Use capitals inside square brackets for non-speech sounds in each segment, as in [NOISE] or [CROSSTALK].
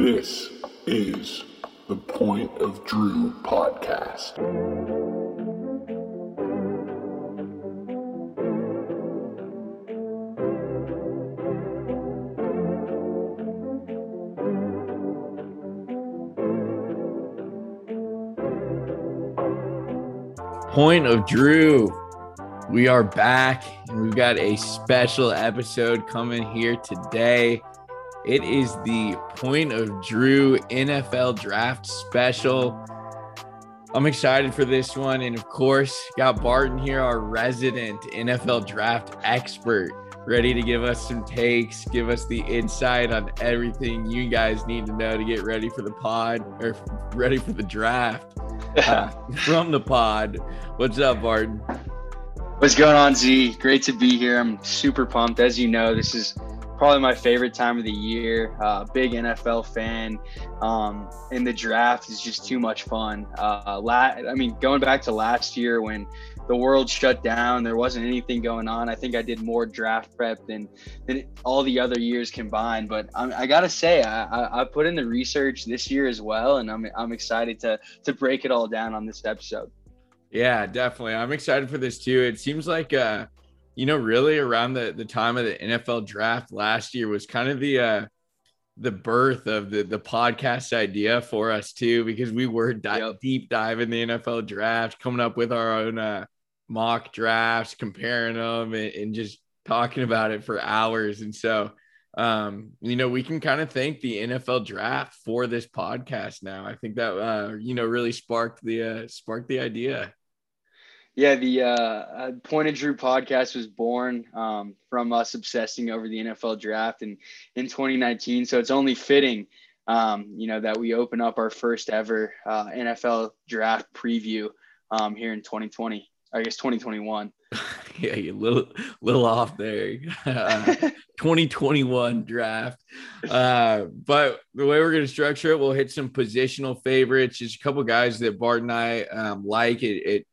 This is the Point of Drew podcast. Point of Drew. We are back and we've got a special episode coming here today. It is the Point of Drew NFL Draft Special. I'm excited for this one. And of course, got Barton here, our resident NFL draft expert, ready to give us some takes, give us the insight on everything you guys need to know to get ready for the pod or ready for the draft [LAUGHS] uh, from the pod. What's up, Barton? What's going on, Z? Great to be here. I'm super pumped. As you know, this is probably my favorite time of the year. Uh, big NFL fan. Um, and the draft is just too much fun. Uh, la- I mean, going back to last year when the world shut down, there wasn't anything going on. I think I did more draft prep than than all the other years combined. But I'm, I gotta say, I, I, I put in the research this year as well, and I'm I'm excited to to break it all down on this episode. Yeah, definitely. I'm excited for this too. It seems like uh you know, really around the the time of the NFL draft last year was kind of the uh the birth of the the podcast idea for us too because we were di- Yep. deep diving the NFL draft, coming up with our own uh mock drafts, comparing them and, and just talking about it for hours. And so um you know we can kind of thank the NFL draft for this podcast now. I think that uh you know really sparked the uh sparked the idea. Yeah, the uh, uh, Point of Drew podcast was born um, from us obsessing over the NFL draft in, in 2019. So it's only fitting, um, you know, that we open up our first ever uh, NFL draft preview um, here in 2020. I guess 2021. [LAUGHS] yeah, you little little off there. [LAUGHS] Uh, 2021 draft. Uh, but the way we're going to structure it, we'll hit some positional favorites. Just a couple guys that Bart and I um, like it. it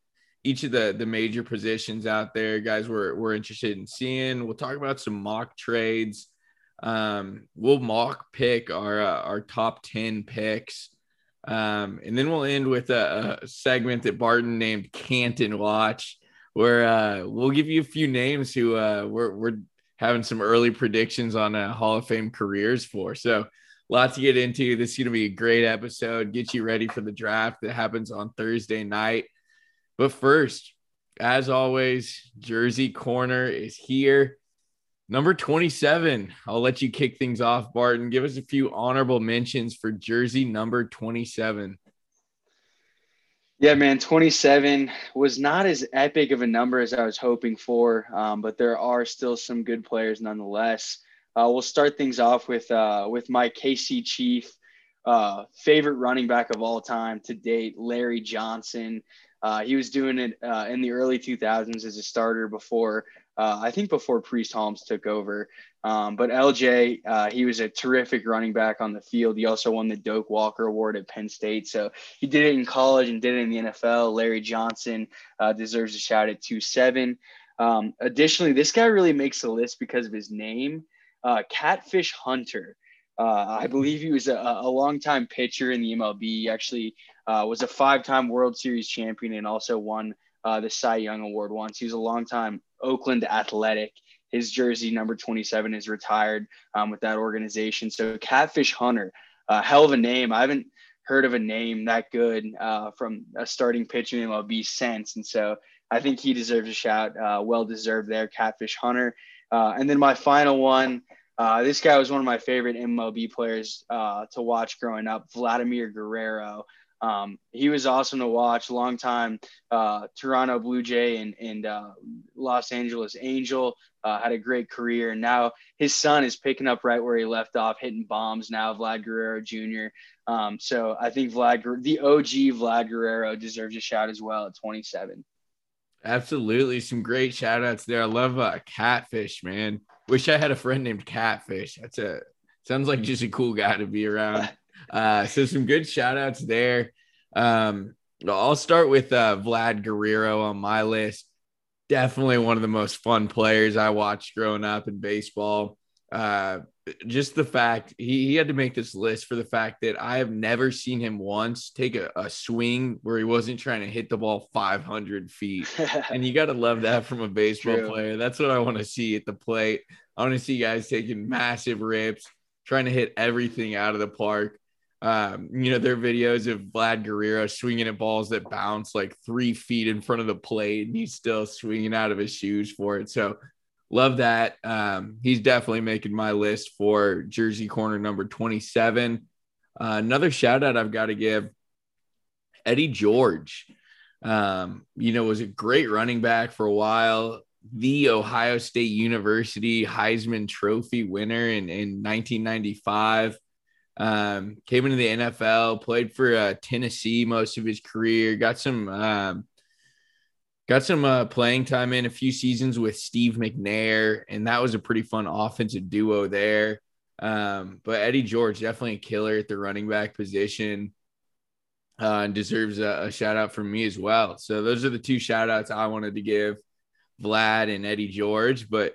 each of the the major positions out there, guys. We're we're interested in seeing. We'll talk about some mock trades. Um, we'll mock pick our uh, our top ten picks. Um, and then we'll end with a, a segment that Barton named Canton Watch where uh, we'll give you a few names who uh, we're, we're having some early predictions on uh, Hall of Fame careers for. So, lots to get into. This is going to be a great episode. Get you ready for the draft that happens on Thursday night. But first, as always, Jersey Corner is here. Number 27. I'll let you kick things off, Barton. Give us a few honorable mentions for Jersey number 27. Yeah, man, 27 was not as epic of a number as I was hoping for, um, but there are still some good players nonetheless. Uh, we'll start things off with uh, with my KC Chief uh, favorite running back of all time to date, Larry Johnson. Uh, he was doing it uh, in the early 2000s as a starter before, uh, I think before Priest Holmes took over. Um, but LJ, uh, he was a terrific running back on the field. He also won the Doak Walker Award at Penn State. So he did it in college and did it in the NFL. Larry Johnson uh, deserves a shout at 2 7. Um, additionally, this guy really makes the list because of his name, uh, Catfish Hunter. Uh, I believe he was a, a longtime pitcher in the MLB. He actually uh, was a five-time World Series champion and also won uh, the Cy Young Award once. He was a longtime Oakland Athletic. His jersey number 27 is retired um, with that organization. So Catfish Hunter, uh, hell of a name. I haven't heard of a name that good uh, from a starting pitcher in MLB since, and so I think he deserves a shout. Uh, well deserved there, Catfish Hunter. Uh, and then my final one. Uh, this guy was one of my favorite MLB players uh, to watch growing up, Vladimir Guerrero. Um, he was awesome to watch, long time uh, Toronto Blue Jay and, and uh, Los Angeles Angel. Uh, had a great career, and now his son is picking up right where he left off, hitting bombs now. Vlad Guerrero Jr. Um, so I think Vlad, the OG Vlad Guerrero, deserves a shout as well at 27. Absolutely. Some great shout outs there. I love uh, Catfish, man. Wish I had a friend named Catfish. That's a sounds like just a cool guy to be around. Uh, so some good shout outs there. Um, I'll start with uh, Vlad Guerrero on my list. Definitely one of the most fun players I watched growing up in baseball. Uh, just the fact he, he had to make this list for the fact that I have never seen him once take a, a swing where he wasn't trying to hit the ball 500 feet. [LAUGHS] and you got to love that from a baseball True. player. That's what I want to see at the plate. I want to see guys taking massive rips, trying to hit everything out of the park. Um, you know, there are videos of Vlad Guerrero swinging at balls that bounce like three feet in front of the plate, and he's still swinging out of his shoes for it. So, love that. Um, he's definitely making my list for jersey corner number 27. Uh, another shout out I've got to give Eddie George. Um, you know, was a great running back for a while. The Ohio State University Heisman Trophy winner in, in 1995. Um, came into the NFL, played for uh, Tennessee most of his career, got some um, got some uh, playing time in a few seasons with Steve McNair, and that was a pretty fun offensive duo there. Um, but Eddie George definitely a killer at the running back position. Uh, and deserves a, a shout out from me as well. So those are the two shout outs I wanted to give Vlad and Eddie George. But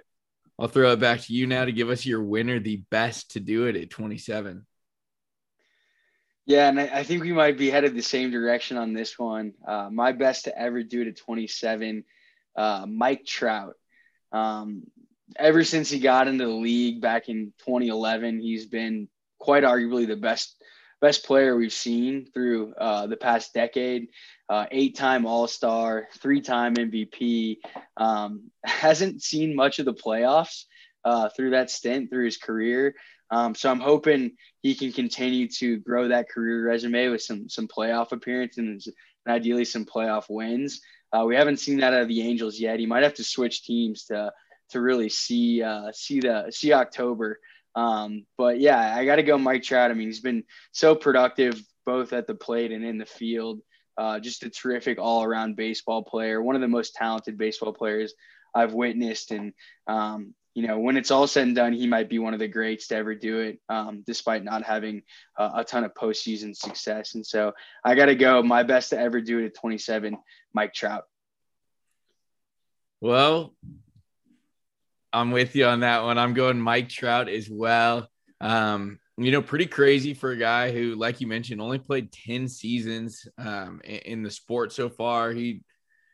I'll throw it back to you now to give us your winner, the best to do it at 27. Yeah, and I, I think we might be headed the same direction on this one. Uh, my best to ever do it at 27, uh, Mike Trout. Um, ever since he got into the league back in 2011, he's been quite arguably the best best player we've seen through uh, the past decade. Uh, eight-time All-Star, three-time MVP. Um, [LAUGHS] hasn't seen much of the playoffs uh, through that stint through his career. Um, so I'm hoping he can continue to grow that career resume with some some playoff appearances and ideally some playoff wins. Uh, we haven't seen that out of the Angels yet. He might have to switch teams to to really see uh, see the see October. Um, but yeah, I got to go Mike Trout. I mean, he's been so productive both at the plate and in the field. Uh, just a terrific all around baseball player, one of the most talented baseball players I've witnessed. And um, you know, when it's all said and done, he might be one of the greats to ever do it, um, despite not having uh, a ton of postseason success. And so I got to go my best to ever do it at 27, Mike Trout. Well, I'm with you on that one. I'm going Mike Trout as well. Um, you know, pretty crazy for a guy who, like you mentioned, only played 10 seasons um, in, in the sport so far. He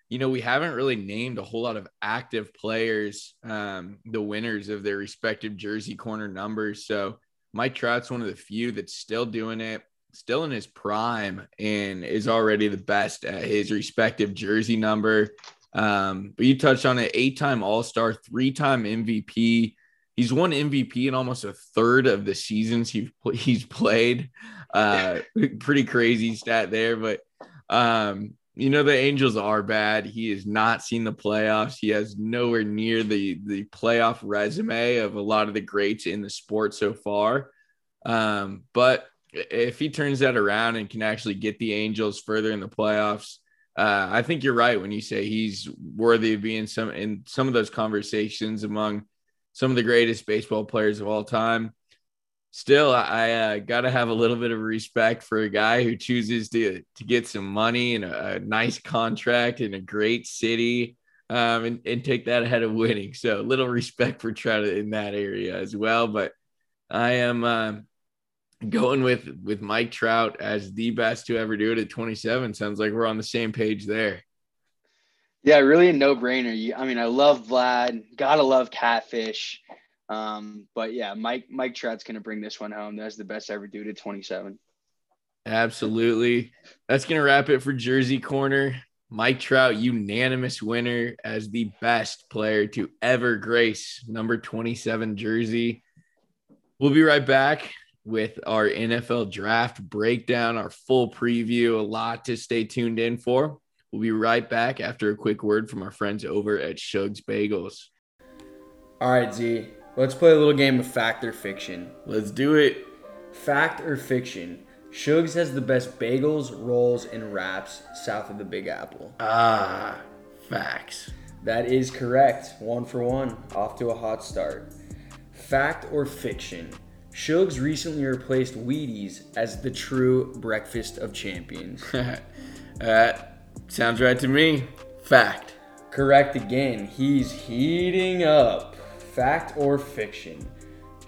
you know, we haven't really named a whole lot of active players, um, the winners of their respective jersey corner numbers. So Mike Trout's one of the few that's still doing it, still in his prime, and is already the best at his respective jersey number. Um, but you touched on it eight time All Star, three time MVP. He's won MVP in almost a third of the seasons he, he's played. Uh, [LAUGHS] pretty crazy stat there, but um, you know the Angels are bad. He has not seen the playoffs. He has nowhere near the the playoff resume of a lot of the greats in the sport so far. Um, but if he turns that around and can actually get the Angels further in the playoffs, uh, I think you're right when you say he's worthy of being some in some of those conversations among some of the greatest baseball players of all time still i uh, gotta have a little bit of respect for a guy who chooses to to get some money and a, a nice contract in a great city um, and, and take that ahead of winning. So little respect for trout in that area as well but i am um, going with with mike trout as the best to ever do it at 27 sounds like we're on the same page there. Yeah really a no-brainer. I mean i love vlad. Gotta love catfish um, but yeah, Mike Mike Trout's gonna bring this one home. That's the best I ever do to 27. Absolutely. That's gonna wrap it for Jersey Corner. Mike Trout, unanimous winner as the best player to ever grace number 27 jersey. We'll be right back with our NFL draft breakdown, our full preview, a lot to stay tuned in for. We'll be right back after a quick word from our friends over at Shug's Bagels. All right, Z. Let's play a little game of fact or fiction. Let's do it. Fact or fiction? Shugs has the best bagels, rolls, and wraps south of the Big Apple. Ah, facts. That is correct. One for one. Off to a hot start. Fact or fiction? Shugs recently replaced Wheaties as the true breakfast of champions. [LAUGHS] uh, sounds right to me. Fact. Correct again. He's heating up. Fact or fiction?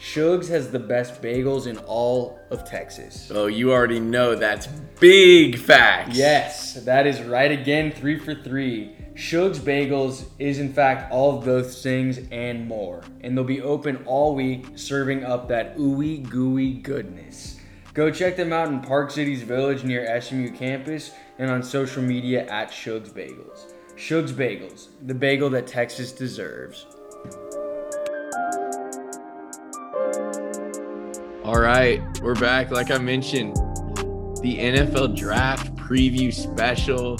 Shugs has the best bagels in all of Texas. Oh, you already know that's big facts. Yes, that is right again, three for three. Shugs Bagels is in fact all of those things and more. And they'll be open all week, serving up that ooey gooey goodness. Go check them out in Park City's Village near SMU campus and on social media at Shugs Bagels. Shugs Bagels, the bagel that Texas deserves. All right, we're back. Like I mentioned, the NFL draft preview special.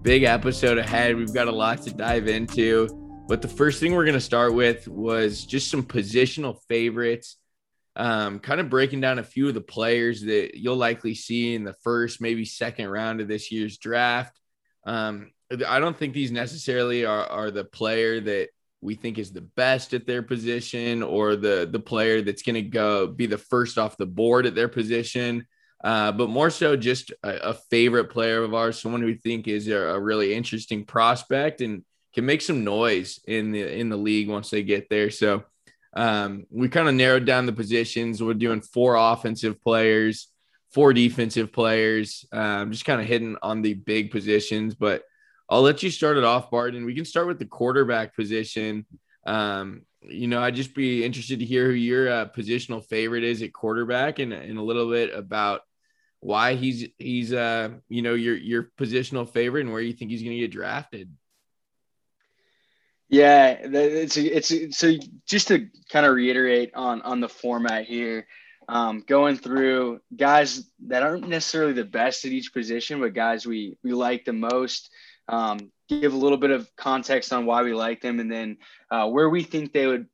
Big episode ahead. We've got a lot to dive into. But the first thing we're going to start with was just some positional favorites, um, kind of breaking down a few of the players that you'll likely see in the first, maybe second round of this year's draft. Um, I don't think these necessarily are, are the player that we think is the best at their position or the the player that's going to go be the first off the board at their position. Uh, but more so just a, a, favorite player of ours someone who we think is a, a, really interesting prospect and can make some noise in the in the league once they get there. So um, we kind of narrowed down the positions. We're doing four offensive players four defensive players um, just kind of hitting on the big positions. But I'll let you start it off, Barton. We can start with the quarterback position. Um, you know, I'd just be interested to hear who your uh, positional favorite is at quarterback, and, and a little bit about why he's he's uh you know your your positional favorite and where you think he's going to get drafted. Yeah, it's it's so just to kind of reiterate on on the format here, um, going through guys that aren't necessarily the best at each position, but guys we we like the most um, give a little bit of context on why we like them, and then uh, where we think they would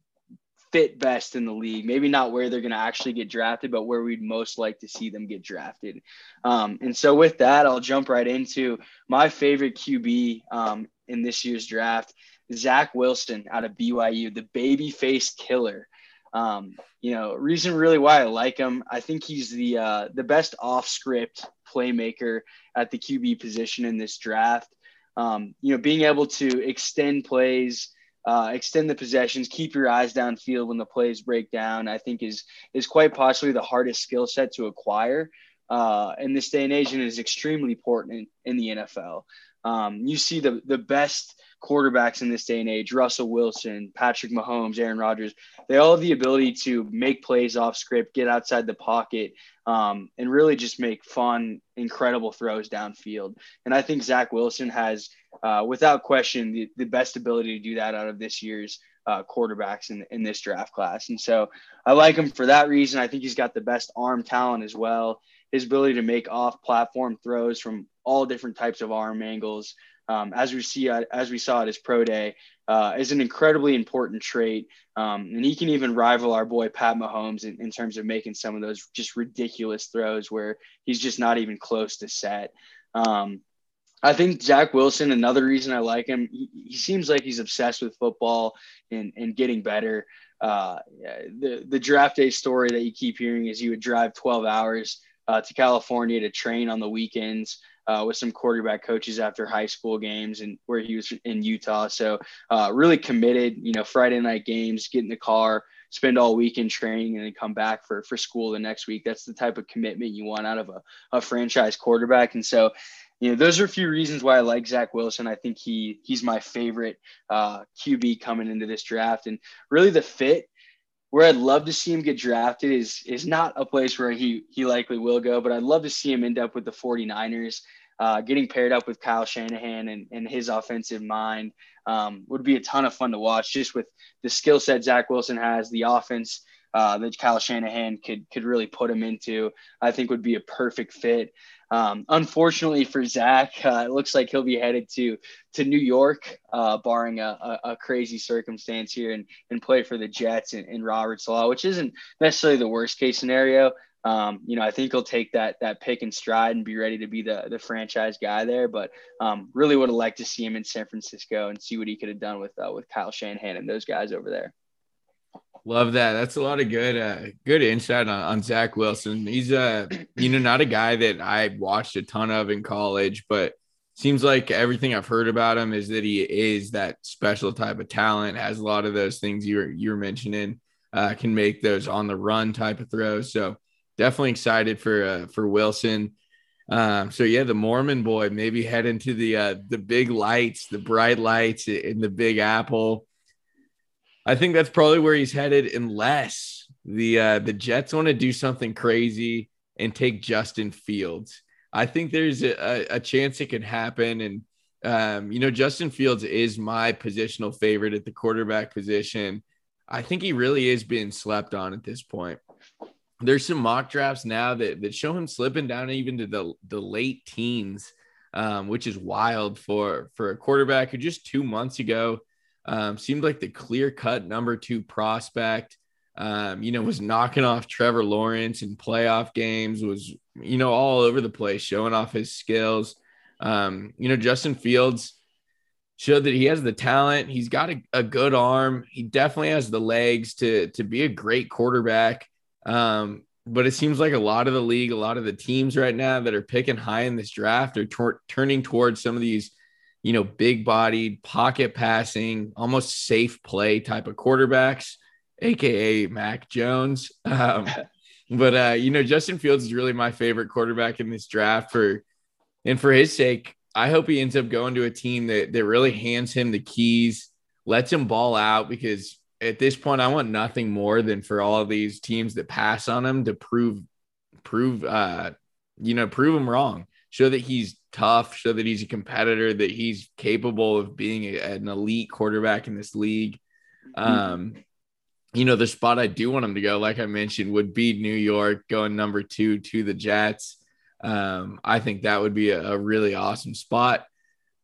fit best in the league. Maybe not where they're going to actually get drafted, but where we'd most like to see them get drafted. Um, and so, with that, I'll jump right into my favorite QB um, in this year's draft, Zach Wilson out of BYU, the baby face killer. Um, you know, reason really why I like him, I think he's the uh, the best off script playmaker at the QB position in this draft um, you know, being able to extend plays, uh, extend the possessions, keep your eyes downfield when the plays break down, I think is is quite possibly the hardest skill set to acquire uh, in this day and age, and is extremely important in, in the NFL. Um, you see the the best quarterbacks in this day and age, Russell Wilson, Patrick Mahomes, Aaron Rodgers, they all have the ability to make plays off script, get outside the pocket, um, and really just make fun, incredible throws downfield. And I think Zach Wilson has, uh, without question, the, the best ability to do that out of this year's uh, quarterbacks in, in this draft class. And so I like him for that reason. I think he's got the best arm talent as well. His ability to make off platform throws from all different types of arm angles um, as we see uh, as we saw at his pro day, uh, is an incredibly important trait. Um, and he can even rival our boy Pat Mahomes in, in, terms of making some of those just ridiculous throws where he's just not even close to set. Um, I think Zach Wilson, another reason I like him, he, he seems like he's obsessed with football and, and getting better. Uh, the, the draft day story that you keep hearing is he would drive 12 hours uh, to California to train on the weekends uh, with some quarterback coaches after high school games and where he was in Utah. So uh, really committed, you know, Friday night games, get in the car, spend all weekend training and then come back for, for school the next week. That's the type of commitment you want out of a, a franchise quarterback. And so, you know, those are a few reasons why I like Zach Wilson. I think he he's my favorite uh, QB coming into this draft, and really the fit where I'd love to see him get drafted is is not a place where he he likely will go, but I'd love to see him end up with the 49ers. Uh, getting paired up with Kyle Shanahan and, and his offensive mind um, would be a ton of fun to watch. Just with the skill set Zach Wilson has, the offense uh, that Kyle Shanahan could could really put him into, I think would be a perfect fit. Um, unfortunately for Zach, uh, it looks like he'll be headed to to New York, uh, barring a, a, a, crazy circumstance here, and, and play for the Jets in, in Robert Saleh, which isn't necessarily the worst case scenario. Um, you know, I think he'll take that that pick and stride and be ready to be the the franchise guy there. But um, really would have liked to see him in San Francisco and see what he could have done with uh, with Kyle Shanahan and those guys over there. Love that. That's a lot of good, uh, good insight on, on Zach Wilson. He's uh, you know, not a guy that I watched a ton of in college, but seems like everything I've heard about him is that he is that special type of talent. Has a lot of those things you were you were mentioning. uh, can make those on the run type of throws. So definitely excited for uh, for Wilson. Um, so yeah, the Mormon boy maybe head into the uh, the big lights, the bright lights in the Big Apple. I think that's probably where he's headed, unless the uh, the Jets want to do something crazy and take Justin Fields. I think there's a, a chance it could happen, and um, you know Justin Fields is my positional favorite at the quarterback position. I think he really is being slept on at this point there's some mock drafts now that, that show him slipping down even to the, the late teens, um, which is wild for, for a quarterback who just two months ago um, seemed like the clear cut number two prospect. Um, you know, was knocking off Trevor Lawrence in playoff games, was, you know, all over the place, showing off his skills. Um, you know, Justin Fields showed that he has the talent. He's got a, a good arm. He definitely has the legs to, to be a great quarterback. Um, but it seems like a lot of the league, a lot of the teams right now that are picking high in this draft are tor- turning towards some of these, you know, big bodied, pocket passing, almost safe play type of quarterbacks, aka Mac Jones. [LAUGHS] Um, but uh, you know, Justin Fields is really my favorite quarterback in this draft for, and for his sake, I hope he ends up going to a team that that really hands him the keys, lets him ball out because at this point, I want nothing more than for all of these teams that pass on him to prove, prove, uh, you know, prove him wrong. Show that he's tough. Show that he's a competitor. That he's capable of being a, an elite quarterback in this league. Mm-hmm. Um, you know, the spot I do want him to go, like I mentioned, would be New York, going number two to the Jets. Um, I think that would be a, a really awesome spot.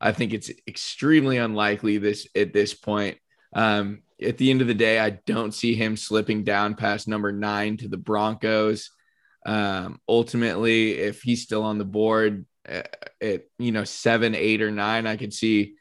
I think it's extremely unlikely this at this point. Um, at the end of the day, I don't see him slipping down past number nine to the Broncos. Um, ultimately, if he's still on the board uh, at you know seven, eight, or nine, I could see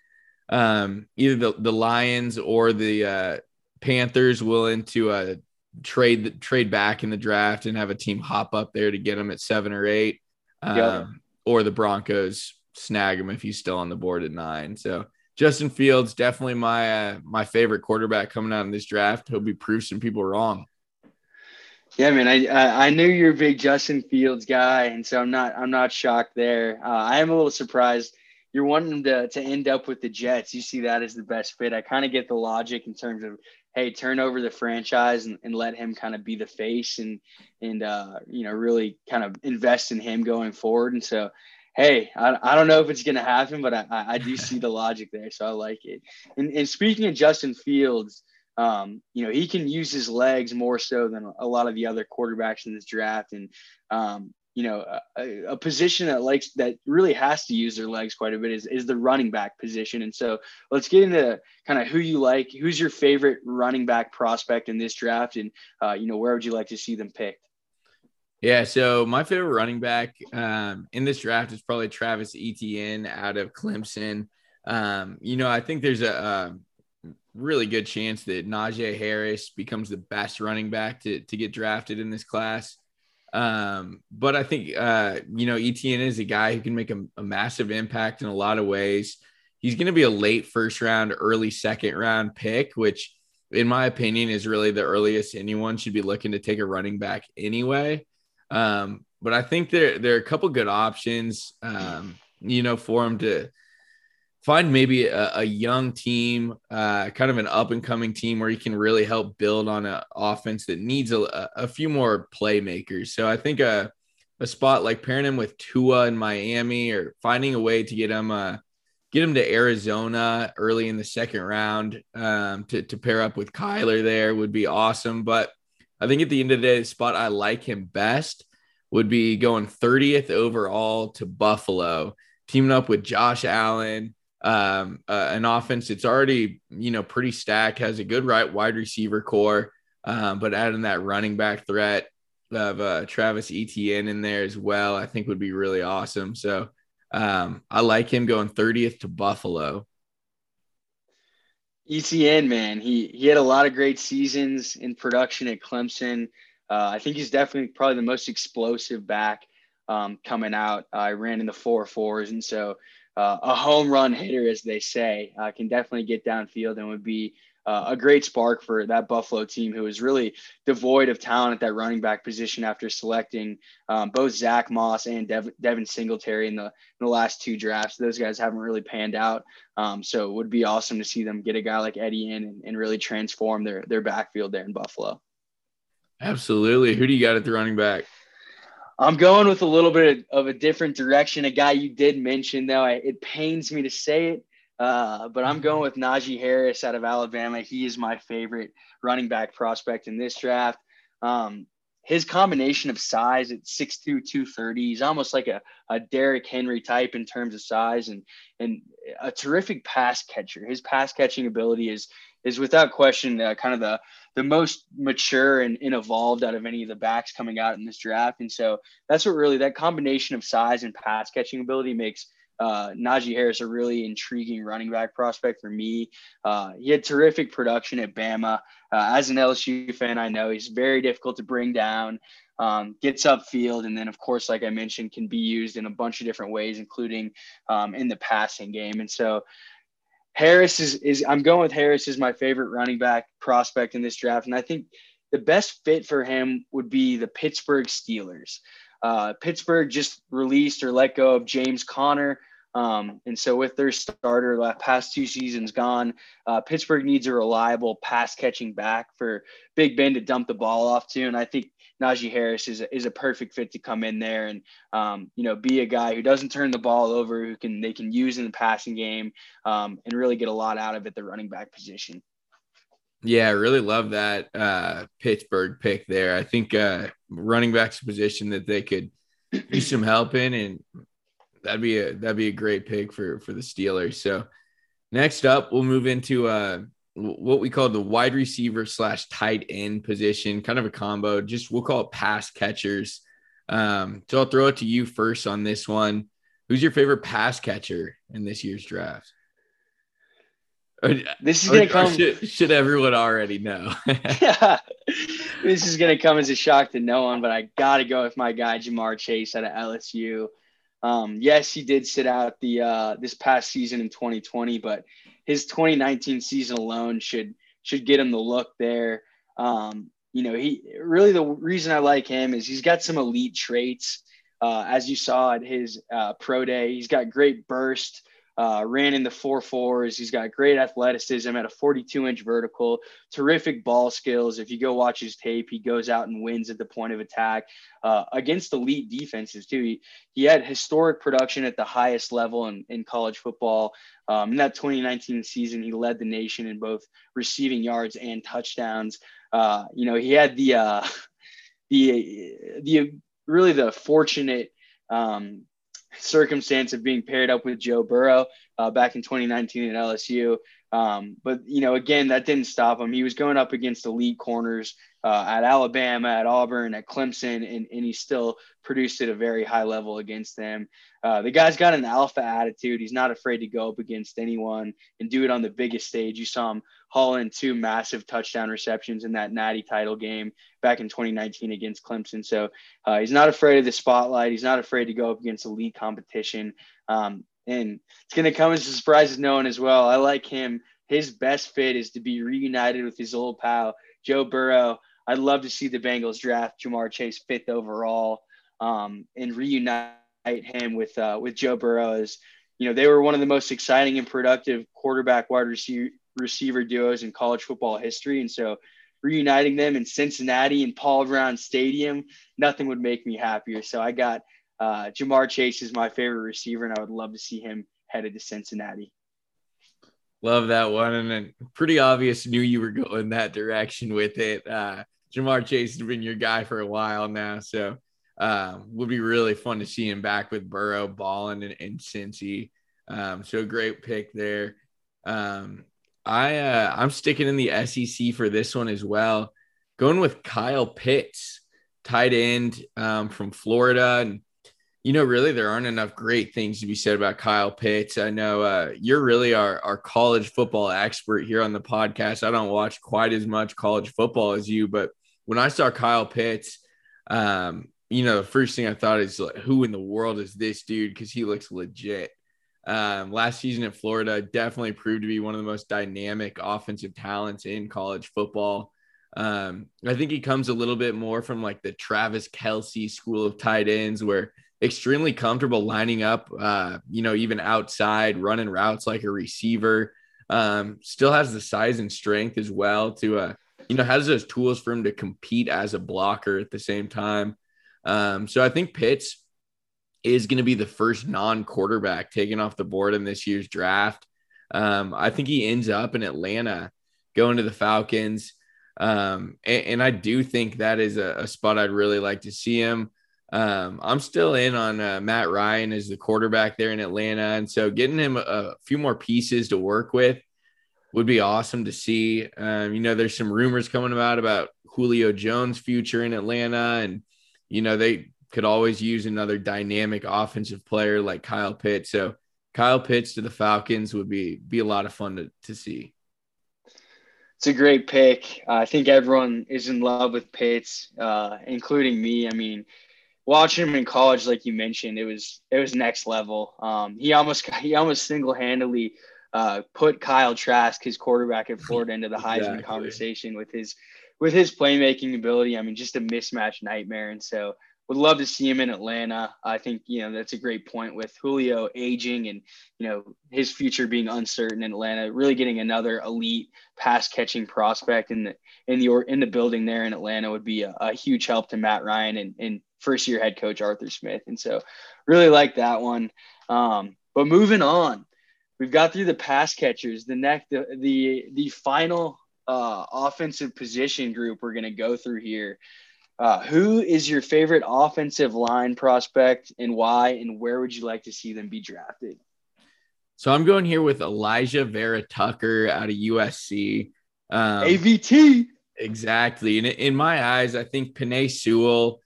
um, either the, the Lions or the uh, Panthers willing to uh, trade trade back in the draft and have a team hop up there to get him at seven or eight, um, yeah. or the Broncos snag him if he's still on the board at nine. So Justin Fields definitely my uh, my favorite quarterback coming out in this draft. He'll be proving some people wrong. Yeah, man, I, I, I knew you're a big Justin Fields guy, and so I'm not I'm not shocked there. Uh, I am a little surprised you're wanting to to end up with the Jets. You see that as the best fit. I kind of get the logic in terms of hey, turn over the franchise and, and let him kind of be the face and and uh, you know really kind of invest in him going forward. And so hey, I, I don't know if it's going to happen, but I, I do see the logic there. So I like it. And, and speaking of Justin Fields, um, you know, he can use his legs more so than a lot of the other quarterbacks in this draft. And, um, you know, a, a, position that likes that really has to use their legs quite a bit is, is the running back position. And so let's get into kind of who you like, who's your favorite running back prospect in this draft, and uh, you know where would you like to see them picked? Yeah, so my favorite running back um, in this draft is probably Travis Etienne out of Clemson. Um, you know, I think there's a, a, really good chance that Najee Harris becomes the best running back to, to get drafted in this class. Um, but I think, uh, you know, Etienne is a guy who can make a, a massive impact in a lot of ways. He's going to be a late first round, early second round pick, which, in my opinion, is really the earliest anyone should be looking to take a running back anyway. Um, but I think there there are a couple good options, um, you know, for him to find maybe a, a young team, uh, kind of an up and coming team where he can really help build on an offense that needs a, a few more playmakers. So I think a a spot like pairing him with Tua in Miami or finding a way to get him uh, get him to Arizona early in the second round um, to, to pair up with Kyler there would be awesome. But I think at the end of the day, the spot I like him best would be going 30th overall to Buffalo, teaming up with Josh Allen, um, uh, an offense that's already, you know, pretty stacked, has a good right wide receiver corps, um, but adding that running back threat of uh, Travis Etienne in there as well, I think would be really awesome. So um, I like him going 30th to Buffalo. Etienne, man, he he had a lot of great seasons in production at Clemson. Uh, I think he's definitely probably the most explosive back um, coming out. I uh, ran in the four fours, and so uh, a home run hitter, as they say, uh, can definitely get downfield and would be uh, a great spark for that Buffalo team, who was really devoid of talent at that running back position after selecting um, both Zach Moss and Dev- Devin Singletary in the in the last two drafts. Those guys haven't really panned out, um, so it would be awesome to see them get a guy like Eddie in and, and really transform their their backfield there in Buffalo. Absolutely. Who do you got at the running back? I'm going with a little bit of a different direction. A guy you did mention, though, I, it pains me to say it, uh, but I'm going with Najee Harris out of Alabama. He is my favorite running back prospect in this draft. Um, his combination of size at 6'2", 230, he's almost like a, a Derrick Henry type in terms of size and and a terrific pass catcher. His pass catching ability is is without question uh, kind of the the most mature and, and, evolved out of any of the backs coming out in this draft. And so that's what really that combination of size and pass catching ability makes uh, Najee Harris a really intriguing running back prospect for me. Uh, he had terrific production at Bama. Uh, as an LSU fan, I know he's very difficult to bring down. Um, gets upfield, and then of course, like I mentioned, can be used in a bunch of different ways, including um, in the passing game. And so, Harris is is I'm going with Harris as my favorite running back prospect in this draft, and I think the best fit for him would be the Pittsburgh Steelers. Uh, Pittsburgh just released or let go of James Conner. Um, and so with their starter the past two seasons gone, uh, Pittsburgh needs a reliable pass catching back for Big Ben to dump the ball off to. And I think Najee Harris is a, is a perfect fit to come in there and um, you know be a guy who doesn't turn the ball over, who can they can use in the passing game um, and really get a lot out of it the running back position. Yeah, I really love that uh, Pittsburgh pick there. I think uh, running back's position that they could [CLEARS THROAT] use some help in, and that'd be a that'd be a great pick for for the Steelers. So next up, we'll move into uh, what we call the wide receiver slash tight end position, kind of a combo. Just we'll call it pass catchers. Um, so I'll throw it to you first on this one. Who's your favorite pass catcher in this year's draft? This is gonna come. Should, should, everyone already know? yeah, [LAUGHS] [LAUGHS] this is gonna come as a shock to no one, but I gotta go with my guy Ja'Marr Chase out of LSU. Um, yes, he did sit out the uh, this past season in 2020, but his 2019 season alone should should get him the look there. Um, you know, he really the reason I like him is he's got some elite traits. Uh, as you saw at his uh, pro day, he's got great burst. Uh, ran in the four fours. He's got great athleticism at a 42 inch vertical, terrific ball skills. If you go watch his tape, he goes out and wins at the point of attack uh, against elite defenses, too. He, he had historic production at the highest level in, in college football. Um, in that 2019 season, he led the nation in both receiving yards and touchdowns. Uh, you know, he had the, uh, [LAUGHS] the, the really the fortunate um, circumstance of being paired up with Joe Burrow uh, back in 2019 at LSU. Um, but you know, again, that didn't stop him. He was going up against elite corners uh, at Alabama, at Auburn, at Clemson, and, and he still produced at a very high level against them. Uh, the guy's got an alpha attitude. He's not afraid to go up against anyone and do it on the biggest stage. You saw him haul in two massive touchdown receptions in that Natty title game back in 2019 against Clemson. So uh, he's not afraid of the spotlight. He's not afraid to go up against elite competition. Um, and it's going to come as a surprise to no one as well. I like him. His best fit is to be reunited with his old pal, Joe Burrow. I'd love to see the Bengals draft Ja'Marr Chase fifth overall um, and reunite him with uh, with Joe Burrow as you know they were one of the most exciting and productive quarterback wide receiver receiver duos in college football history, and so reuniting them in Cincinnati and Paul Brown Stadium, nothing would make me happier. So I got uh, Ja'Marr Chase is my favorite receiver, and I would love to see him headed to Cincinnati. Love that one, and pretty obvious knew you were going that direction with it. Uh, Ja'Marr Chase has been your guy for a while now, so uh, would be really fun to see him back with Burrow, balling, and, and Cincy. Um, so great pick there. Um, I uh, I'm sticking in the SEC for this one as well. Going with Kyle Pitts, tight end um, from Florida, and you know, really, there aren't enough great things to be said about Kyle Pitts. I know uh, you're really our, our college football expert here on the podcast. I don't watch quite as much college football as you, but when I saw Kyle Pitts, um, you know, the first thing I thought is like, who in the world is this dude? Because he looks legit. Um, last season at Florida definitely proved to be one of the most dynamic offensive talents in college football. Um, I think he comes a little bit more from like the Travis Kelce school of tight ends, where extremely comfortable lining up, uh, you know, even outside, running routes like a receiver. Um, still has the size and strength as well to, uh, you know, has those tools for him to compete as a blocker at the same time. Um, so I think Pitts is going to be the first non quarterback taken off the board in this year's draft. Um, I think he ends up in Atlanta going to the Falcons. Um, and, and, I do think that is a, a, spot I'd really like to see him. Um, I'm still in on uh, Matt Ryan as the quarterback there in Atlanta. And so getting him a, a few more pieces to work with would be awesome to see. Um, you know, there's some rumors coming about about Julio Jones' future in Atlanta. And, you know, they could always use another dynamic offensive player like Kyle Pitts. So Kyle Pitts to the Falcons would be be a lot of fun to, to see. It's a great pick. Uh, I think everyone is in love with Pitts, uh, including me. I mean, watching him in college, like you mentioned, it was it was next level. Um, he almost he almost single handedly uh, put Kyle Trask, his quarterback at Florida, into the Heisman exactly. conversation with his with his playmaking ability. I mean, just a mismatch nightmare. And so would love to see him in Atlanta. I think, you know, that's a great point with Julio aging and, you know, his future being uncertain in Atlanta, really getting another elite pass catching prospect in the, in the, in the building there in Atlanta would be a, a huge help to Matt Ryan and, and first year head coach Arthur Smith. And so really like that one. Um, but moving on, we've got through the pass catchers, the next, the, the, the final uh, offensive position group we're going to go through here. Uh, who is your favorite offensive line prospect and why, and where would you like to see them be drafted? So I'm going here with Alijah Vera-Tucker out of USC. Um, AVT. Exactly. And in my eyes, I think Penei Sewell,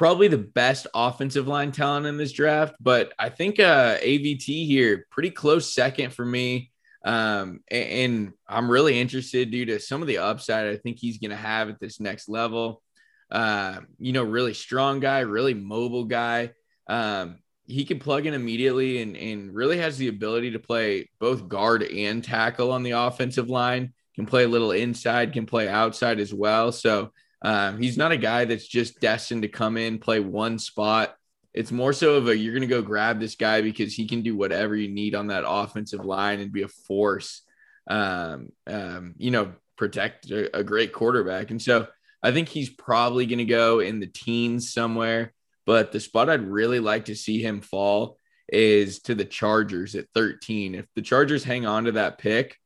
probably the best offensive line talent in this draft, but I think uh, AVT here, pretty close second for me. Um, and, and I'm really interested due to some of the upside I think he's going to have at this next level uh, you know, really strong guy, really mobile guy. Um, he can plug in immediately and, and really has the ability to play both guard and tackle on the offensive line. Can play a little inside, can play outside as well. So um, he's not a guy that's just destined to come in, play one spot. It's more so of a you're going to go grab this guy because he can do whatever you need on that offensive line and be a force. Um, um, you know, protect a, a great quarterback. And so I think he's probably going to go in the teens somewhere. But the spot I'd really like to see him fall is to the Chargers at 13. If the Chargers hang on to that pick,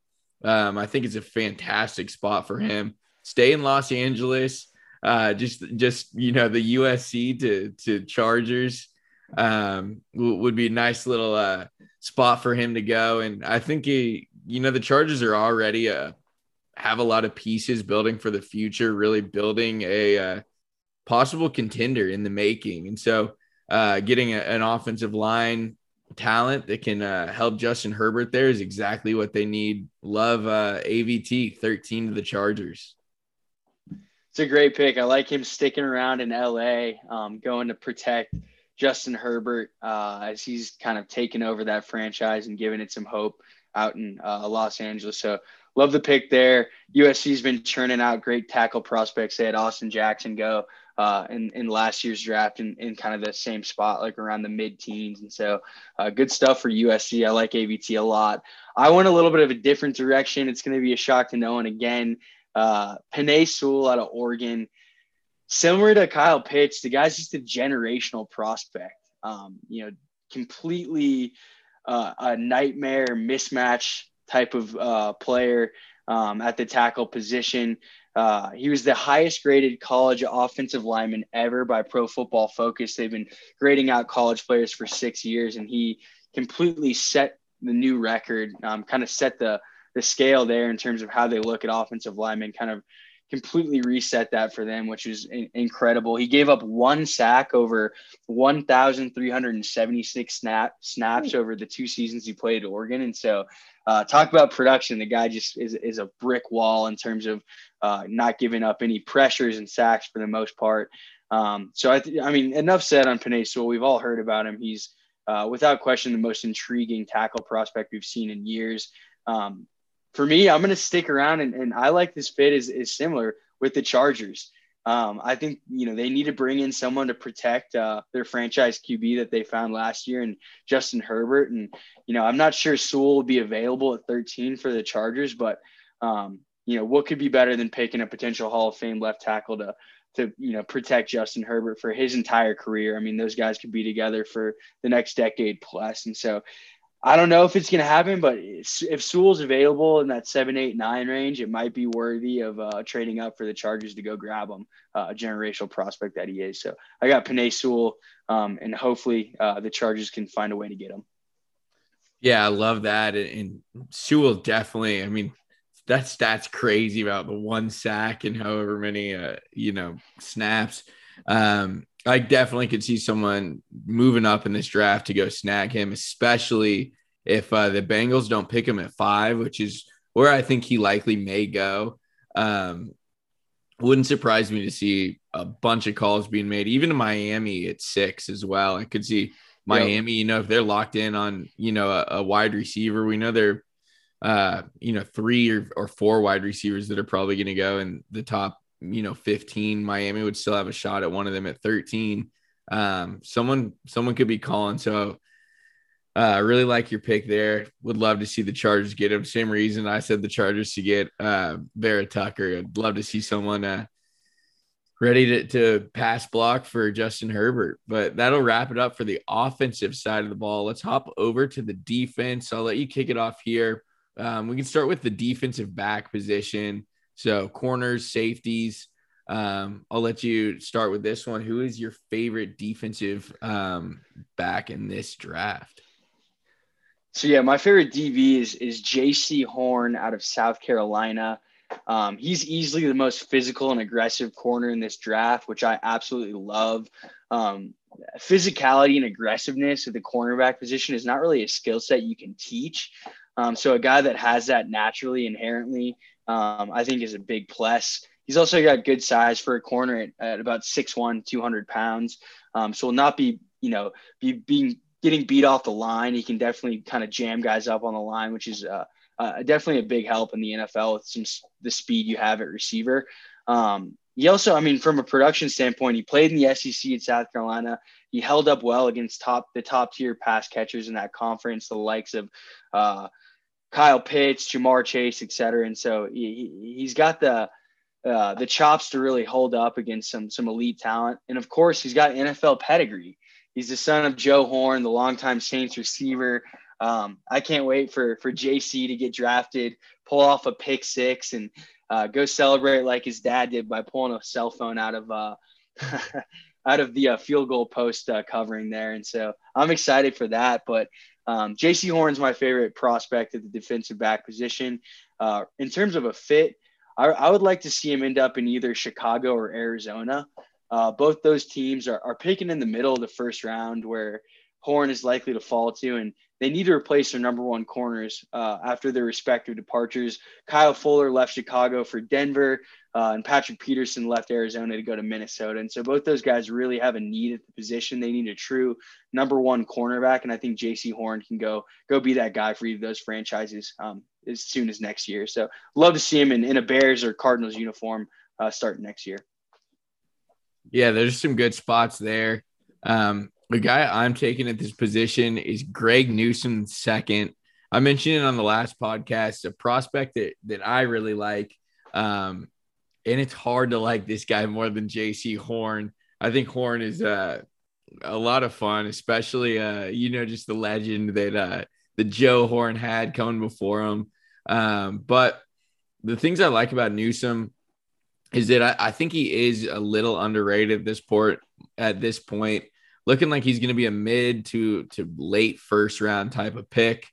um, I think it's a fantastic spot for him. Stay in Los Angeles. Uh, just, just you know, the USC to to Chargers um, would be a nice little uh, spot for him to go. And I think he, you know, the Chargers are already a have a lot of pieces building for the future, really building a uh, possible contender in the making. And so, uh, getting a, an offensive line talent that can uh, help Justin Herbert there is exactly what they need. Love uh, AVT 13 to the Chargers. It's a great pick. I like him sticking around in LA, um, going to protect Justin Herbert uh, as he's kind of taken over that franchise and giving it some hope out in uh, Los Angeles. So love the pick there. USC's been churning out great tackle prospects. They had Austin Jackson go uh, in, in last year's draft in, in kind of the same spot, like around the mid teens. And so uh, good stuff for USC. I like AVT a lot. I went a little bit of a different direction. It's going to be a shock to no one again. Uh, Penei Sewell out of Oregon. Similar to Kyle Pitts, the guy's just a generational prospect. Um, you know, completely uh, a nightmare mismatch type of uh, player um, at the tackle position. Uh, he was the highest graded college offensive lineman ever by Pro Football Focus. They've been grading out college players for six years, and he completely set the new record, um, kind of set the the scale there in terms of how they look at offensive linemen, kind of completely reset that for them, which was in- incredible. He gave up one sack over 1,376 snap snaps over the two seasons he played at Oregon, and so uh, talk about production. The guy just is is a brick wall in terms of uh, not giving up any pressures and sacks for the most part. Um, so I, th- I mean, enough said on Penei Sewell. We've all heard about him. He's uh, without question, the most intriguing tackle prospect we've seen in years. Um, for me, I'm going to stick around, and, and I like this fit is, is similar with the Chargers. Um, I think you know they need to bring in someone to protect uh, their franchise QB that they found last year, and Justin Herbert. And you know, I'm not sure Sewell will be available at 13 for the Chargers, but um, you know, what could be better than picking a potential Hall of Fame left tackle to to you know protect Justin Herbert for his entire career. I mean, those guys could be together for the next decade plus. And so I don't know if it's going to happen, but if Sewell's available in that seven, eight, nine range, it might be worthy of uh, trading up for the Chargers to go grab him, uh, a generational prospect that he is. So I got Penei Sewell, um, and hopefully uh, the Chargers can find a way to get him. Yeah, I love that. And Sewell definitely, I mean, that stat's crazy about the one sack and however many uh, you know snaps. Um, I definitely could see someone moving up in this draft to go snag him, especially if uh, the Bengals don't pick him at five, which is where I think he likely may go. Um, wouldn't surprise me to see a bunch of calls being made, even to Miami at six as well. I could see Miami, yep. you know, if they're locked in on, you know, a, a wide receiver, we know they're uh, you know, three or, or four wide receivers that are probably going to go in the top, you know, 15. Miami would still have a shot at one of them at 13. Um, someone, someone could be calling. So, I uh, really like your pick there. Would love to see the Chargers get him. Same reason I said the Chargers to get uh, Vera Tucker. I'd love to see someone uh, ready to, to pass block for Justin Herbert. But that'll wrap it up for the offensive side of the ball. Let's hop over to the defense. I'll let you kick it off here. Um, we can start with the defensive back position. So corners, safeties. Um, I'll let you start with this one. Who is your favorite defensive um, back in this draft? So yeah, my favorite DB is is J.C. Horn out of South Carolina. Um, he's easily the most physical and aggressive corner in this draft, which I absolutely love. Um, physicality and aggressiveness at the cornerback position is not really a skill set you can teach. Um, so a guy that has that naturally, inherently, um, I think is a big plus. He's also got good size for a corner at, at about 6'1", 200 pounds. Um, so will not be, you know, be being getting beat off the line. He can definitely kind of jam guys up on the line, which is uh, uh, definitely a big help in the NFL with some the speed you have at receiver. Um, he also, I mean, from a production standpoint, he played in the SEC in South Carolina. He held up well against top the top tier pass catchers in that conference, the likes of uh, Kyle Pitts, Ja'Marr Chase, et cetera. And so he, he's got the uh, the chops to really hold up against some some elite talent. And of course, he's got NFL pedigree. He's the son of Joe Horn, the longtime Saints receiver. Um, I can't wait for for JC to get drafted, pull off a pick six, and uh, go celebrate like his dad did by pulling a cell phone out of uh, [LAUGHS] out of the uh, field goal post uh, covering there. And so I'm excited for that. But um, Jaycee Horn's my favorite prospect at the defensive back position. Uh, in terms of a fit, I, I, would like to see him end up in either Chicago or Arizona. Uh, both those teams are, are picking in the middle of the first round where Horn is likely to fall to. And they need to replace their number one corners uh, after their respective departures. Kyle Fuller left Chicago for Denver, uh, and Patrick Peterson left Arizona to go to Minnesota. And so both those guys really have a need at the position. They need a true number one cornerback, and I think J.C. Horn can go go be that guy for either of those franchises um, as soon as next year. So love to see him in, in a Bears or Cardinals uniform uh, starting next year. Yeah, there's some good spots there. Um, the guy I'm taking at this position is Greg Newsome second. I mentioned it on the last podcast, a prospect that, that I really like. Um, and it's hard to like this guy more than JC Horn. I think Horn is uh, a lot of fun, especially uh, you know, just the legend that uh Joe Horn had coming before him. Um, but the things I like about Newsome is that I, I think he is a little underrated this port at this point looking like he's going to be a mid to to late first round type of pick.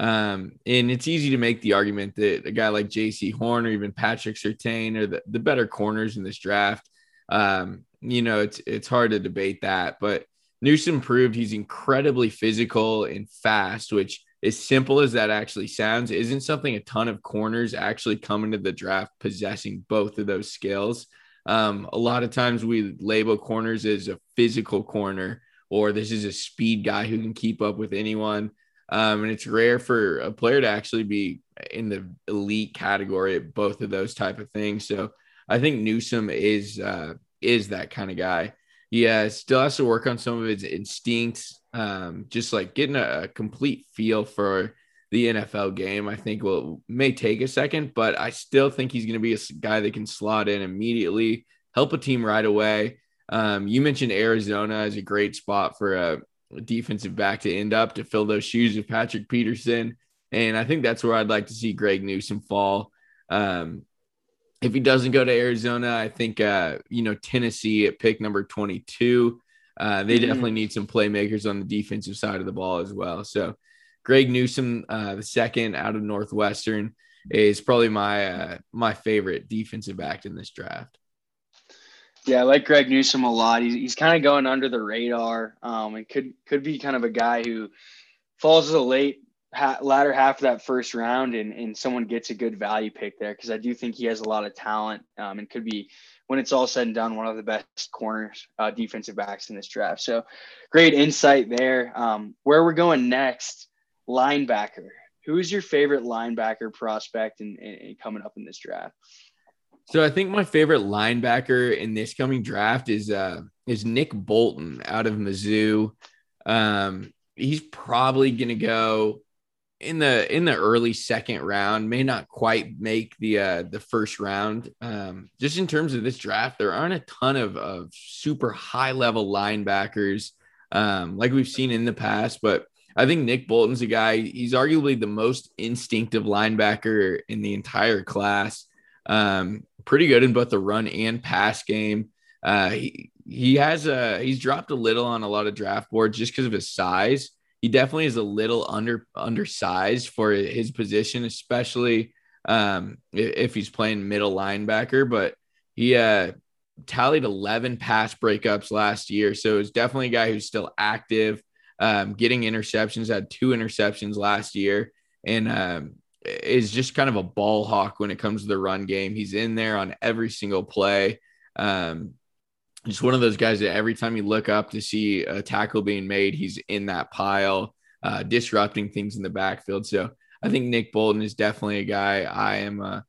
Um, and it's easy to make the argument that a guy like JC Horn or even Patrick Surtain are the, the better corners in this draft. Um, you know, it's it's hard to debate that, but Newsome proved he's incredibly physical and fast, which as simple as that actually sounds, isn't something a ton of corners actually come into the draft possessing both of those skills. Um, a lot of times we label corners as a physical corner, or this is a speed guy who can keep up with anyone. Um, and it's rare for a player to actually be in the elite category at both of those type of things. So I think Newsome is uh, is that kind of guy. Yeah, still has to work on some of his instincts, um, just like getting a, a complete feel for the NFL game. I think will may take a second, but I still think he's going to be a guy that can slot in immediately, help a team right away. Um, you mentioned Arizona as a great spot for a defensive back to end up to fill those shoes of Patrick Peterson. And I think that's where I'd like to see Greg Newsome fall. Um, if he doesn't go to Arizona, I think, uh, you know, Tennessee at pick number 22, uh, they mm-hmm. definitely need some playmakers on the defensive side of the ball as well. So, Greg Newsome, uh, the second out of Northwestern, is probably my uh, my favorite defensive back in this draft. Yeah, I like Greg Newsome a lot. He's, he's kind of going under the radar, um, and could could be kind of a guy who falls as a late ha- latter half of that first round, and and someone gets a good value pick there because I do think he has a lot of talent, um, and could be when it's all said and done one of the best corners uh, defensive backs in this draft. So great insight there. Um, where we're going next, linebacker. Who is your favorite linebacker prospect and coming up in this draft? So I think my favorite linebacker in this coming draft is uh is Nick Bolton out of Mizzou. Um, he's probably gonna go in the in the early second round. May not quite make the uh, the first round. Um, just in terms of this draft, there aren't a ton of of super high level linebackers um, like we've seen in the past, but I think Nick Bolton's a guy. He's arguably the most instinctive linebacker in the entire class. Um, pretty good in both the run and pass game. Uh, he he has a he's dropped a little on a lot of draft boards just because of his size. He definitely is a little under undersized for his position, especially um, if he's playing middle linebacker. But he uh, tallied 11 pass breakups last year, so it's definitely a guy who's still active, um, getting interceptions. Had two interceptions last year, and um, is just kind of a ball hawk when it comes to the run game. He's in there on every single play. Um, just one of those guys that every time you look up to see a tackle being made, he's in that pile, uh, disrupting things in the backfield. So I think Nick Bolton is definitely a guy I am uh,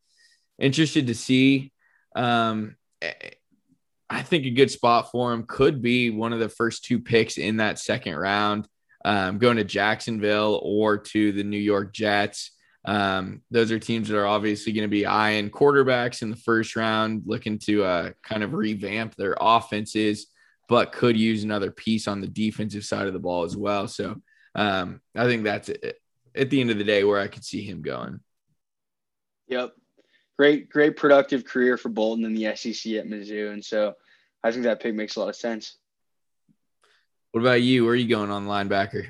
interested to see. Um, I think a good spot for him could be one of the first two picks in that second round, um, going to Jacksonville or to the New York Jets. Um, those are teams that are obviously going to be eyeing quarterbacks in the first round, looking to uh, kind of revamp their offenses, but could use another piece on the defensive side of the ball as well. So um, I think that's it, at the end of the day where I could see him going. Yep. Great, great productive career for Bolton in the SEC at Mizzou. And so I think that pick makes a lot of sense. What about you? Where are you going on linebacker?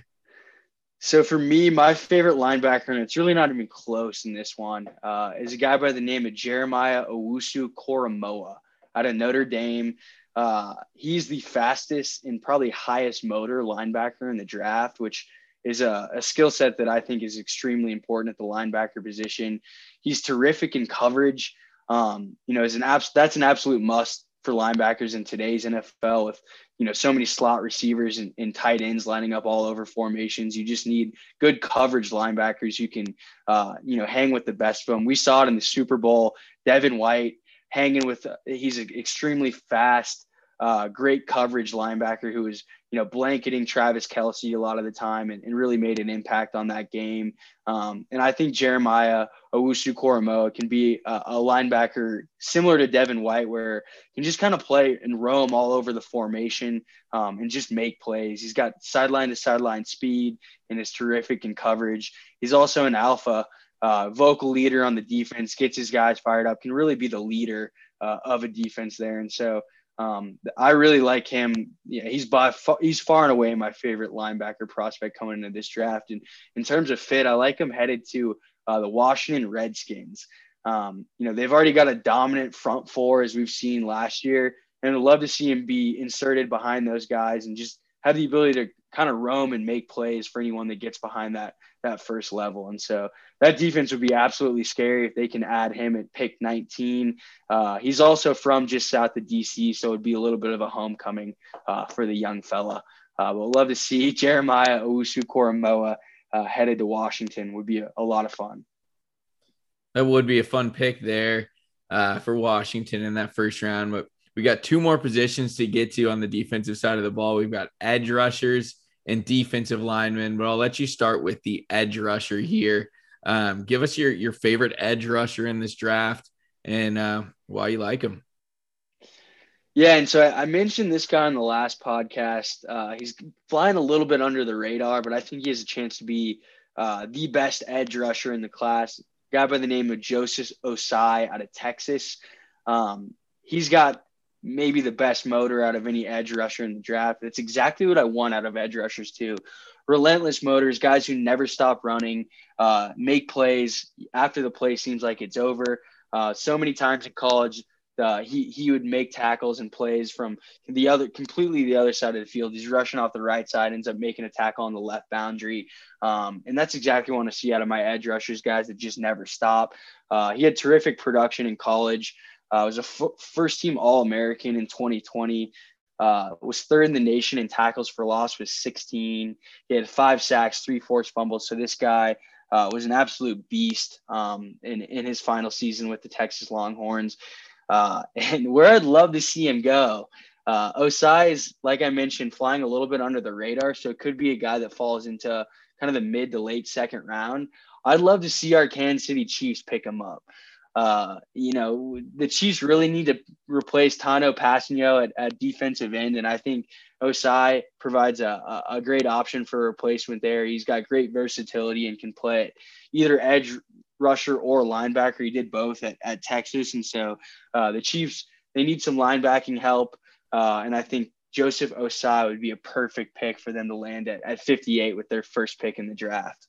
So for me, my favorite linebacker, and it's really not even close in this one, uh, is a guy by the name of Jeremiah Owusu Koramoah out of Notre Dame. Uh, he's the fastest and probably highest motor linebacker in the draft, which is a, a skill set that I think is extremely important at the linebacker position. He's terrific in coverage. Um, you know, is an abs- that's an absolute must for linebackers in today's NFL with you know so many slot receivers and, and, tight ends lining up all over formations. You just need good coverage linebackers You can uh, you know hang with the best of them. We saw it in the Super Bowl. Devin White hanging with uh, he's extremely fast, uh, great coverage linebacker who was you know, blanketing Travis Kelce a lot of the time and, and really made an impact on that game. Um, and I think Jeremiah Owusu Koramoah can be a, a, linebacker similar to Devin White, where he can just kind of play and roam all over the formation um, and just make plays. He's got sideline to sideline speed and is terrific in coverage. He's also an alpha. Uh, vocal leader on the defense, gets his guys fired up, can really be the leader uh, of a defense there. And so um, I really like him. Yeah, he's by far, he's far and away my favorite linebacker prospect coming into this draft. And in terms of fit, I like him headed to uh, the Washington Redskins. Um, you know, they've already got a dominant front four as we've seen last year, and I'd love to see him be inserted behind those guys and just have the ability to kind of roam and make plays for anyone that gets behind that that first level. And so that defense would be absolutely scary if they can add him at pick 19. Uh, he's also from just south of DC, so it'd be a little bit of a homecoming uh, for the young fella. Uh, but love to see [LAUGHS] Jeremiah Owusu Koramoah uh, headed to Washington would be a, a, lot of fun. That would be a fun pick there uh, for Washington in that first round. But we got two more positions to get to on the defensive side of the ball. We've got edge rushers and defensive linemen. But I'll let you start with the edge rusher here. Um, give us your your favorite edge rusher in this draft and uh, why you like him. Yeah, and so I, mentioned this guy on the last podcast. Uh, he's flying a little bit under the radar, but I think he has a chance to be uh, the best edge rusher in the class. A guy by the name of Joseph Ossai out of Texas. Um, he's got maybe the best motor out of any edge rusher in the draft. It's exactly what I want out of edge rushers too. Relentless motors, guys who never stop running, uh, make plays after the play seems like it's over. Uh, so many times in college, uh, he he would make tackles and plays from the other completely the other side of the field. He's rushing off the right side, ends up making a tackle on the left boundary, um, and that's exactly what I want to see out of my edge rushers, guys that just never stop. Uh, he had terrific production in college. Uh, was a f- first team All American in 2020. Uh, was third in the nation in tackles for loss with 16. He had five sacks, three forced fumbles. So this guy uh, was an absolute beast um, in in his final season with the Texas Longhorns. Uh, [LAUGHS] and where I'd love to see him go, uh, Ossai is, like I mentioned, flying a little bit under the radar. So it could be a guy that falls into kind of the mid to late second round. I'd love to see our Kansas City Chiefs pick him up. Uh, you know, the Chiefs really need to replace Tanoh Kpassagnon at, at defensive end. And I think Ossai provides a, a great option for replacement there. He's got great versatility and can play either edge rusher or linebacker. He did both at, at Texas. And so uh, the Chiefs, they need some linebacking help. Uh, and I think Joseph Ossai would be a perfect pick for them to land at, at 58 with their first pick in the draft.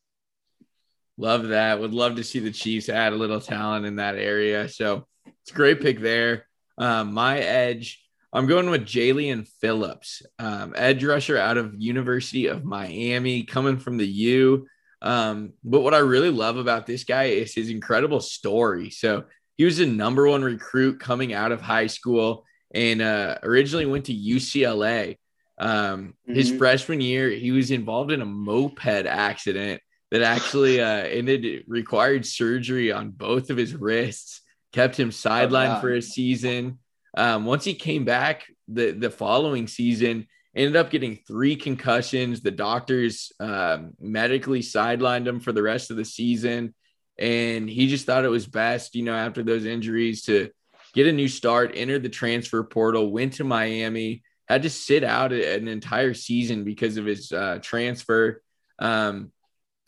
Love that. Would love to see the Chiefs add a little talent in that area. So it's a great pick there. Um, my edge, I'm going with Jaelan Phillips, um, edge rusher out of University of Miami, coming from the U. Um, but what I really love about this guy is his incredible story. So he was the number one recruit coming out of high school and uh, originally went to UCLA. Um, mm-hmm. His freshman year, he was involved in a moped accident that actually uh, ended it required surgery on both of his wrists, kept him sidelined oh, for a season. Um, once he came back the the following season, ended up getting three concussions. The doctors um, medically sidelined him for the rest of the season, and he just thought it was best, you know, after those injuries to get a new start, enter the transfer portal, went to Miami, had to sit out an entire season because of his uh, transfer. Um,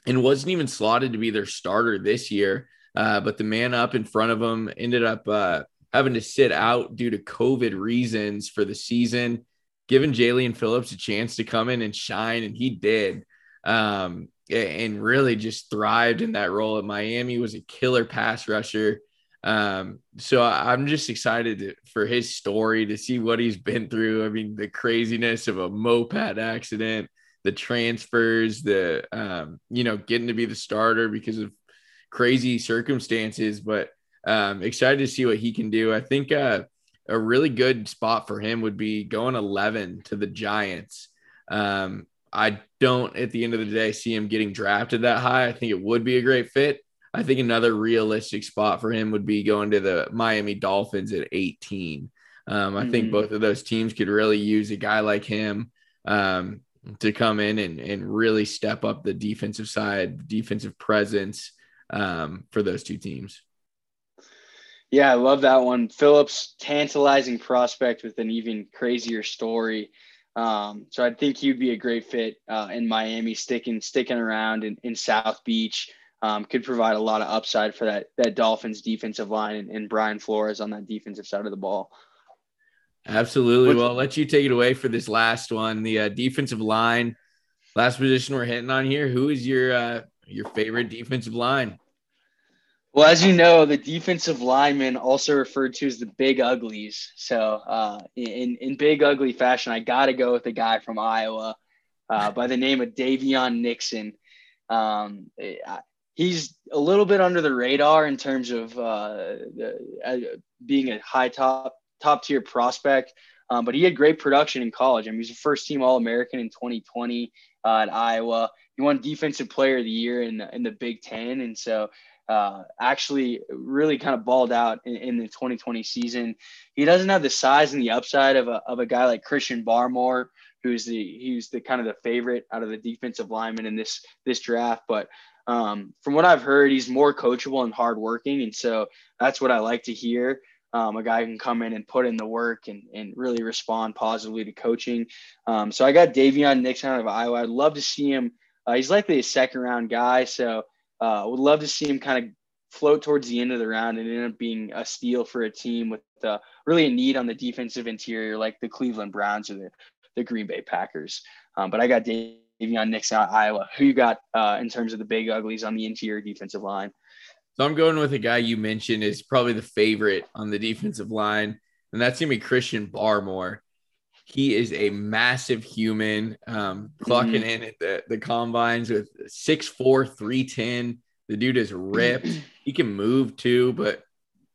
and wasn't even slotted to be their starter this year. Uh, but the man up in front of him ended up uh, having to sit out due to COVID reasons for the season, giving Jaelan Phillips a chance to come in and shine, and he did. Um, and really just thrived in that role at Miami. Was a killer pass rusher. Um, so I'm just excited to, for his story to see what he's been through. I mean, the craziness of a moped accident, the transfers, the um, you know, getting to be the starter because of crazy circumstances. But um, excited to see what he can do. I think uh, a really good spot for him would be going 11 to the Giants. Um, I don't, at the end of the day, see him getting drafted that high. I think it would be a great fit. I think another realistic spot for him would be going to the Miami Dolphins at 18. Um, I mm-hmm. think both of those teams could really use a guy like him. Um, to come in and, and really step up the defensive side, defensive presence um, for those two teams. Yeah, I love that one. Phillips, tantalizing prospect with an even crazier story. Um, so I think he'd be a great fit uh, in Miami, sticking sticking around in, in South Beach. Um, could provide a lot of upside for that that Dolphins defensive line and, and Brian Flores on that defensive side of the ball. Absolutely. Well, I'll let you take it away for this last one. The uh, defensive line, last position we're hitting on here. Who is your uh, your favorite defensive line? Well, as you know, the defensive linemen also referred to as the big uglies. So, uh, in in big ugly fashion, I got to go with the guy from Iowa uh, by the name of Daviyon Nixon. Um, he's a little bit under the radar in terms of uh, uh being a high top top tier prospect. Um, but he had great production in college. I mean, he was a first team All American in 2020 uh, at Iowa. He won Defensive Player of the Year in the, in the Big Ten, and so uh, actually really kind of balled out in, in, the 2020 season. He doesn't have the size and the upside of a, of a guy like Christian Barmore, who's the he's the kind of the favorite out of the defensive linemen in this this draft. But um, from what I've heard, he's more coachable and hardworking, and so that's what I like to hear. Um, a guy can come in and put in the work and, and really respond positively to coaching. Um, so I got Daviyon Nixon out of Iowa. I'd love to see him. Uh, he's likely a second round guy, so uh, would love to see him kind of float towards the end of the round and end up being a steal for a team with uh, really a need on the defensive interior, like the Cleveland Browns or the, the Green Bay Packers. Um, but I got Daviyon Nixon out of Iowa. Who you got uh, in terms of the big uglies on the interior defensive line? So I'm going with a guy you mentioned is probably the favorite on the defensive line, and that's gonna be Christian Barmore. He is a massive human, um, clocking mm-hmm. in at the, the combines with 6'4, 310. The dude is ripped. [CLEARS THROAT] he can move too, but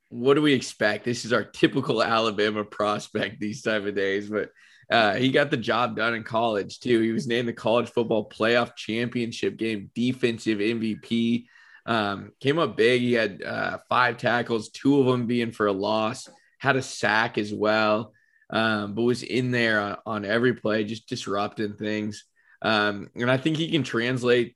what do we expect? This is our typical Alabama prospect these type of days, but uh, he got the job done in college too. He was named the college football playoff championship game defensive MVP. Um, came up big. He had uh, five tackles, two of them being for a loss. Had a sack as well, um, but was in there on, on, every play, just disrupting things. Um, and I think he can translate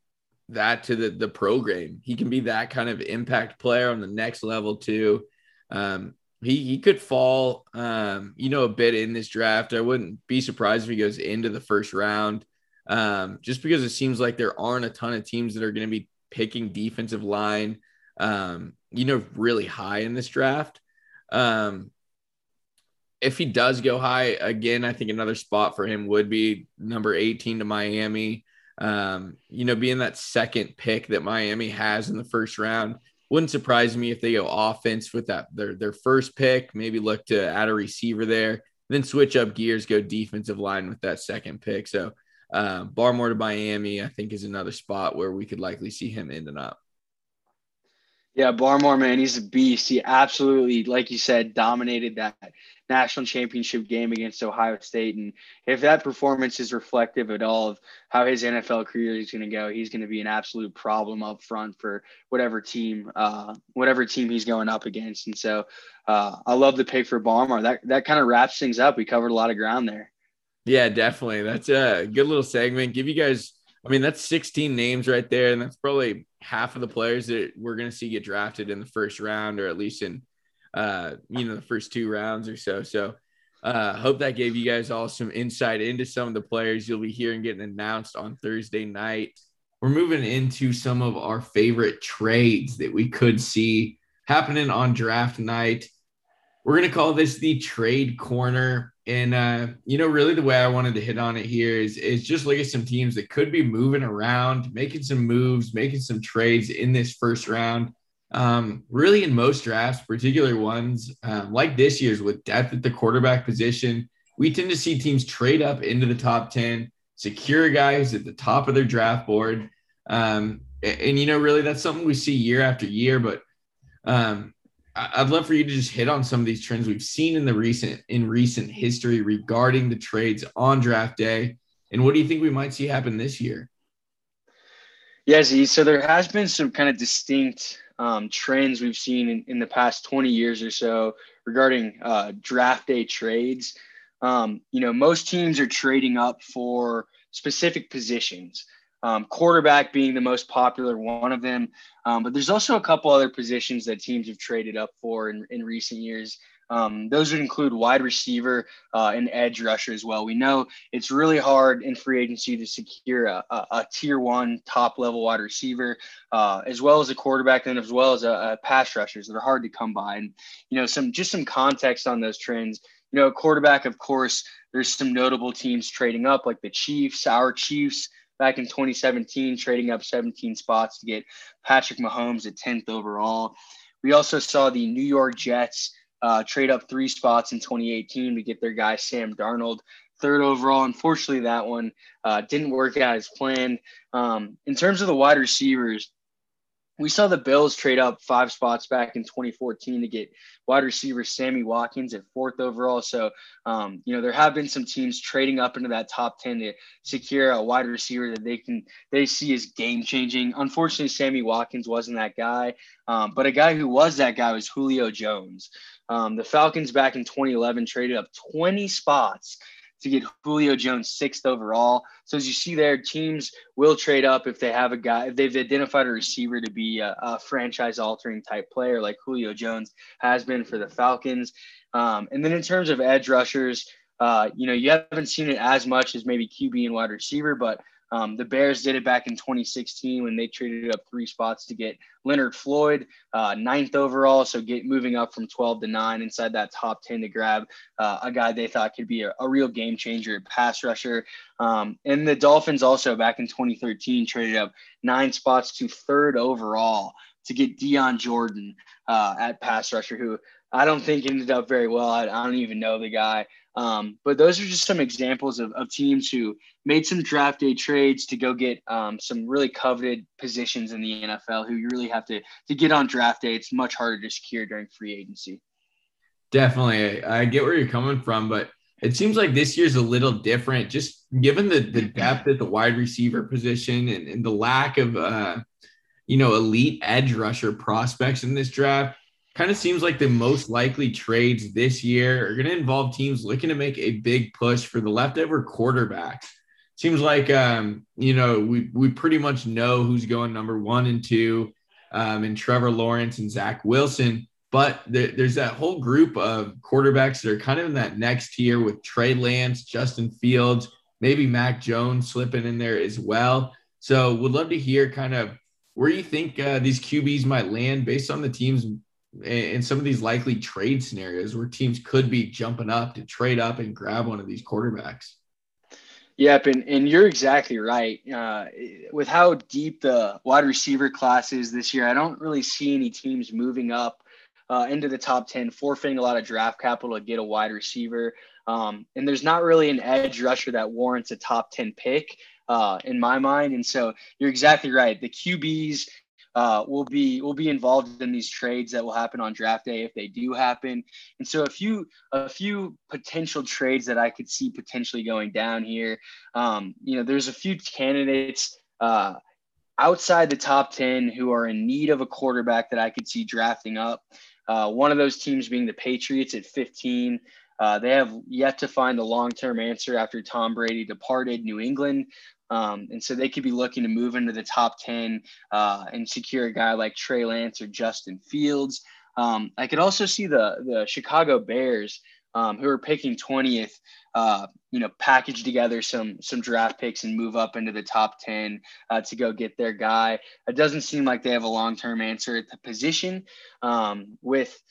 that to the the program. He can be that kind of impact player on the next level too. Um, he he could fall, um, you know, a bit in this draft. I wouldn't be surprised if he goes into the first round, um, just because it seems like there aren't a ton of teams that are going to be picking defensive line, um, you know, really high in this draft. Um, if he does go high again, I think another spot for him would be number 18 to Miami. Um, you know, being that second pick that Miami has in the first round, wouldn't surprise me if they go offense with that their their first pick, maybe look to add a receiver there, then switch up gears, go defensive line with that second pick. So uh, Barmore to Miami, I think, is another spot where we could likely see him ending up. Yeah, Barmore, man, he's a beast. He absolutely, like you said, dominated that national championship game against Ohio State. And if that performance is reflective at all of how his NFL career is going to go, he's going to be an absolute problem up front for whatever team, uh, whatever team he's going up against. And so, uh, I love the pick for Barmore. That that kind of wraps things up. We covered a lot of ground there. Yeah, definitely. That's a good little segment. Give you guys, I mean, that's 16 names right there, and that's probably half of the players that we're going to see get drafted in the first round, or at least in uh, you know, the first two rounds or so. So uh, hope that gave you guys all some insight into some of the players you'll be hearing getting announced on Thursday night. We're moving into some of our favorite trades that we could see happening on draft night. We're going to call this the trade corner. And, uh, you know, really the way I wanted to hit on it here is, is just look at some teams that could be moving around, making some moves, making some trades in this first round um, really, in most drafts, particular ones um, like this year's with depth at the quarterback position, we tend to see teams trade up into the top 10, secure guys at the top of their draft board. Um, and, and, you know, really, that's something we see year after year. But um, I'd love for you to just hit on some of these trends we've seen in the recent in recent history regarding the trades on draft day. And what do you think we might see happen this year? Yeah. So there has been some kind of distinct um, trends we've seen in, in, the past 20 years or so regarding uh, draft day trades. Um, you know, most teams are trading up for specific positions. Um, quarterback being the most popular one of them, um, but there's also a couple other positions that teams have traded up for in, in recent years. Um, those would include wide receiver uh, and edge rusher as well. We know it's really hard in free agency to secure a, a, a tier one top level wide receiver, uh, as well as a quarterback and as well as a, a, pass rushers that are hard to come by. And you know, some just some context on those trends. You know, quarterback, of course, there's some notable teams trading up, like the Chiefs, our Chiefs back in 2017, trading up 17 spots to get Patrick Mahomes at 10th overall. We also saw the New York Jets uh, trade up three spots in 2018 to get their guy Sam Darnold third overall. Unfortunately, that one uh, didn't work out as planned. Um, in terms of the wide receivers, we saw the Bills trade up five spots back in 2014 to get wide receiver Sammy Watkins at fourth overall. So, um, you know, there have been some teams trading up into that top 10 to secure a wide receiver that they can they see as game changing. Unfortunately, Sammy Watkins wasn't that guy, um, but a guy who was that guy was Julio Jones. Um, the Falcons back in 2011 traded up 20 spots to get Julio Jones sixth overall. So as you see there, teams will trade up if they have a guy, if they've identified a receiver to be a, a franchise altering type player like Julio Jones has been for the Falcons. Um, and then in terms of edge rushers, uh, you know, you haven't seen it as much as maybe QB and wide receiver, but um, the Bears did it back in 2016 when they traded up three spots to get Leonard Floyd, uh, ninth overall. So get moving up from 12 to nine inside that top 10 to grab uh, a guy they thought could be a, a real game changer, pass rusher. Um, and the Dolphins also back in 2013 traded up nine spots to third overall to get Dion Jordan uh, at pass rusher, who I don't think ended up very well. I, I don't even know the guy. Um, but those are just some examples of, of teams who made some draft day trades to go get um, some really coveted positions in the NFL who you really have to to get on draft day. It's much harder to secure during free agency. Definitely. I get where you're coming from, but it seems like this year's a little different, just given the, the depth at the wide receiver position and, and the lack of, uh, you know, elite edge rusher prospects in this draft kind of seems like the most likely trades this year are going to involve teams looking to make a big push for the leftover quarterbacks. Seems like um, you know we we pretty much know who's going number one and two, um, and Trevor Lawrence and Zach Wilson. But there, there's that whole group of quarterbacks that are kind of in that next tier with Trey Lance, Justin Fields, maybe Mac Jones slipping in there as well. So would love to hear kind of where you think uh, these QBs might land based on the teams in some of these likely trade scenarios where teams could be jumping up to trade up and grab one of these quarterbacks. Yep, and, and you're exactly right. Uh, with how deep the wide receiver class is this year, I don't really see any teams moving up uh, into the top 10, forfeiting a lot of draft capital to get a wide receiver. Um, and there's not really an edge rusher that warrants a top 10 pick uh, in my mind. And so you're exactly right. The QBs uh, will be will be involved in these trades that will happen on draft day if they do happen. And so a few a few potential trades that I could see potentially going down here. Um, you know, there's a few candidates uh, outside the top ten who are in need of a quarterback that I could see drafting up. Uh, one of those teams being the Patriots at 15. Uh, they have yet to find a long term answer after Tom Brady departed New England. Um, and so they could be looking to move into the top 10 uh, and secure a guy like Trey Lance or Justin Fields. Um, I could also see the, the Chicago Bears, um, who are picking 20th, uh, you know, package together some some draft picks and move up into the top 10 uh, to go get their guy. It doesn't seem like they have a long term answer at the position. Um, with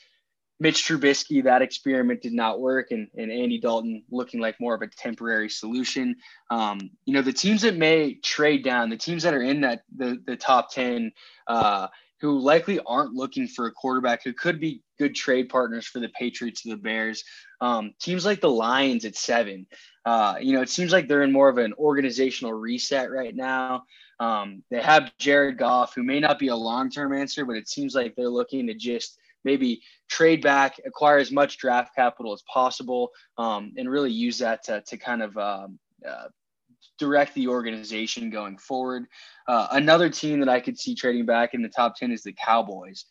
Mitch Trubisky, that experiment did not work, and, and Andy Dalton looking like more of a temporary solution. Um, you know, the teams that may trade down, the teams that are in that the, the top 10, uh, who likely aren't looking for a quarterback who could be good trade partners for the Patriots or the Bears. Um, teams like the Lions at seven. Uh, you know, it seems like they're in more of an organizational reset right now. Um, they have Jared Goff, who may not be a long term answer, but it seems like they're looking to just maybe trade back, acquire as much draft capital as possible, um, and really use that to, to kind of um, uh, direct the organization going forward. Uh, another team that I could see trading back in the top 10 is the Cowboys.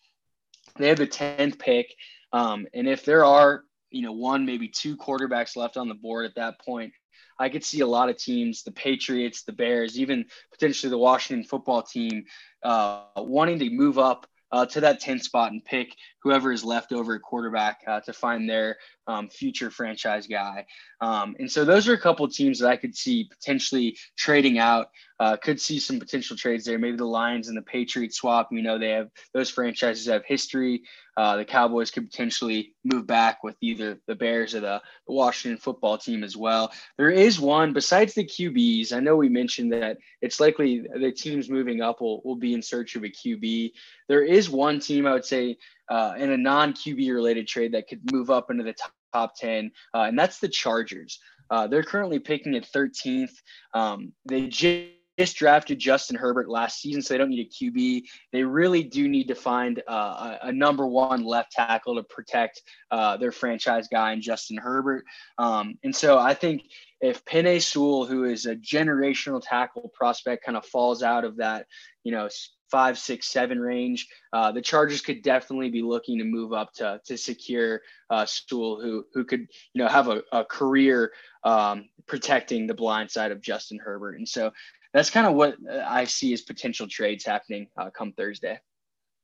They have the 10th pick. Um, and if there are, you know, one, maybe two quarterbacks left on the board at that point, I could see a lot of teams, the Patriots, the Bears, even potentially the Washington football team, uh, wanting to move up uh, to that 10 spot and pick whoever is left over at quarterback uh, to find their um, future franchise guy. Um, and so those are a couple teams that I could see potentially trading out. Uh, could see some potential trades there. Maybe the Lions and the Patriots swap. We know they have those franchises have history. Uh, the Cowboys could potentially move back with either the Bears or the, the, Washington football team as well. There is one besides the QBs. I know we mentioned that it's likely the teams moving up will, will be in search of a QB. There is one team I would say uh, in a non QB related trade that could move up into the top, top 10, uh, and that's the Chargers. Uh, they're currently picking at 13th. Um, they just drafted Justin Herbert last season, so they don't need a QB. They really do need to find uh, a, a, number one left tackle to protect uh, their franchise guy in Justin Herbert. Um, and so I think if Penei Sewell, who is a generational tackle prospect, kind of falls out of that, you know, five, six, seven range, uh, the Chargers could definitely be looking to move up to to secure uh, Sewell, who who could you know have a, a career um, protecting the blind side of Justin Herbert. And so that's kind of what uh, I see as potential trades happening uh, come Thursday.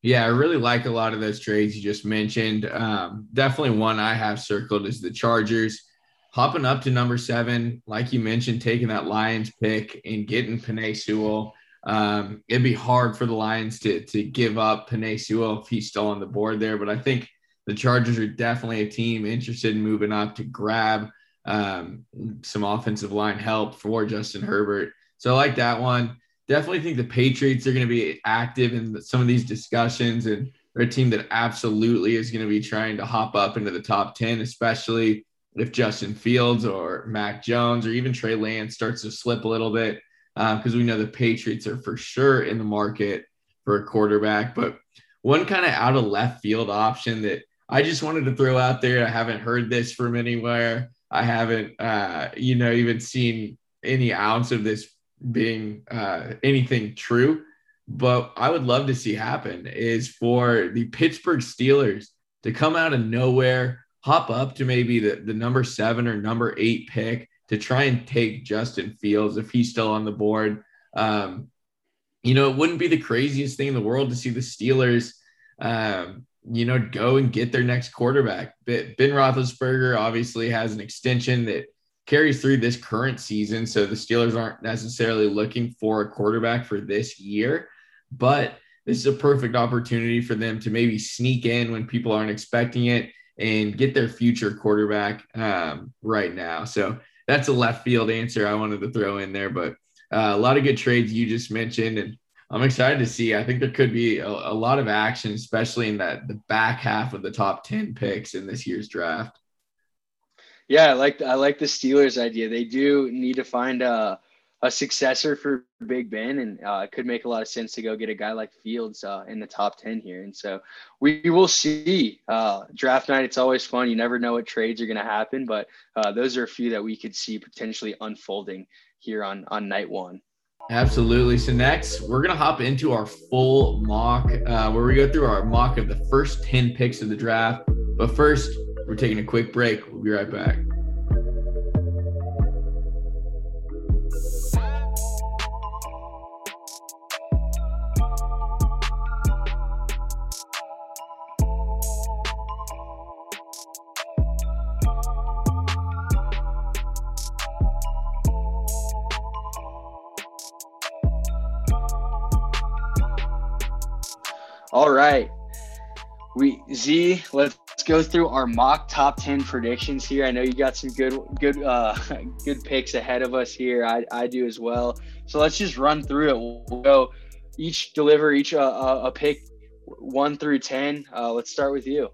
Yeah, I really like a lot of those trades you just mentioned. Um, definitely one I have circled is the Chargers hopping up to number seven, like you mentioned, taking that Lions pick and getting Penei Sewell. Um, it'd be hard for the Lions to to give up Penei if he's still on the board there, but I think the Chargers are definitely a team interested in moving up to grab um, some offensive line help for Justin Herbert. So I like that one. Definitely think the Patriots are going to be active in some of these discussions, and they're a team that absolutely is going to be trying to hop up into the top 10, especially if Justin Fields or Mac Jones or even Trey Lance starts to slip a little bit, because uh, we know the Patriots are for sure in the market for a quarterback. But one kind of out of left field option that I just wanted to throw out there, I haven't heard this from anywhere. I haven't, uh, you know, even seen any ounce of this being uh, anything true, but I would love to see happen is for the Pittsburgh Steelers to come out of nowhere, hop up to maybe the, the number seven or number eight pick to try and take Justin Fields if he's still on the board. Um, you know, it wouldn't be the craziest thing in the world to see the Steelers, um, you know, go and get their next quarterback. Ben Roethlisberger obviously has an extension that carries through this current season. So the Steelers aren't necessarily looking for a quarterback for this year, but this is a perfect opportunity for them to maybe sneak in when people aren't expecting it and get their future quarterback um, right now. So that's a left field answer I wanted to throw in there, but uh, a lot of good trades you just mentioned, and I'm excited to see. I think there could be a, a lot of action, especially in that the back half of the top 10 picks in this year's draft. Yeah, I like I like the Steelers idea. They do need to find a a successor for Big Ben, and uh, it could make a lot of sense to go get a guy like Fields uh, in the top ten here. And so we will see. Uh, draft night, it's always fun. You never know what trades are going to happen, but uh, those are a few that we could see potentially unfolding here on on night one. Absolutely. So next, we're gonna hop into our full mock, uh, where we go through our mock of the first ten picks of the draft. But first, we're taking a quick break. We'll be right back. Z, let's go through our mock top 10 predictions here. I know you got some good good uh [LAUGHS] good picks ahead of us here. I, I do as well. So let's just run through it. We'll go each deliver each uh, uh a pick 1 through 10. Uh let's start with you.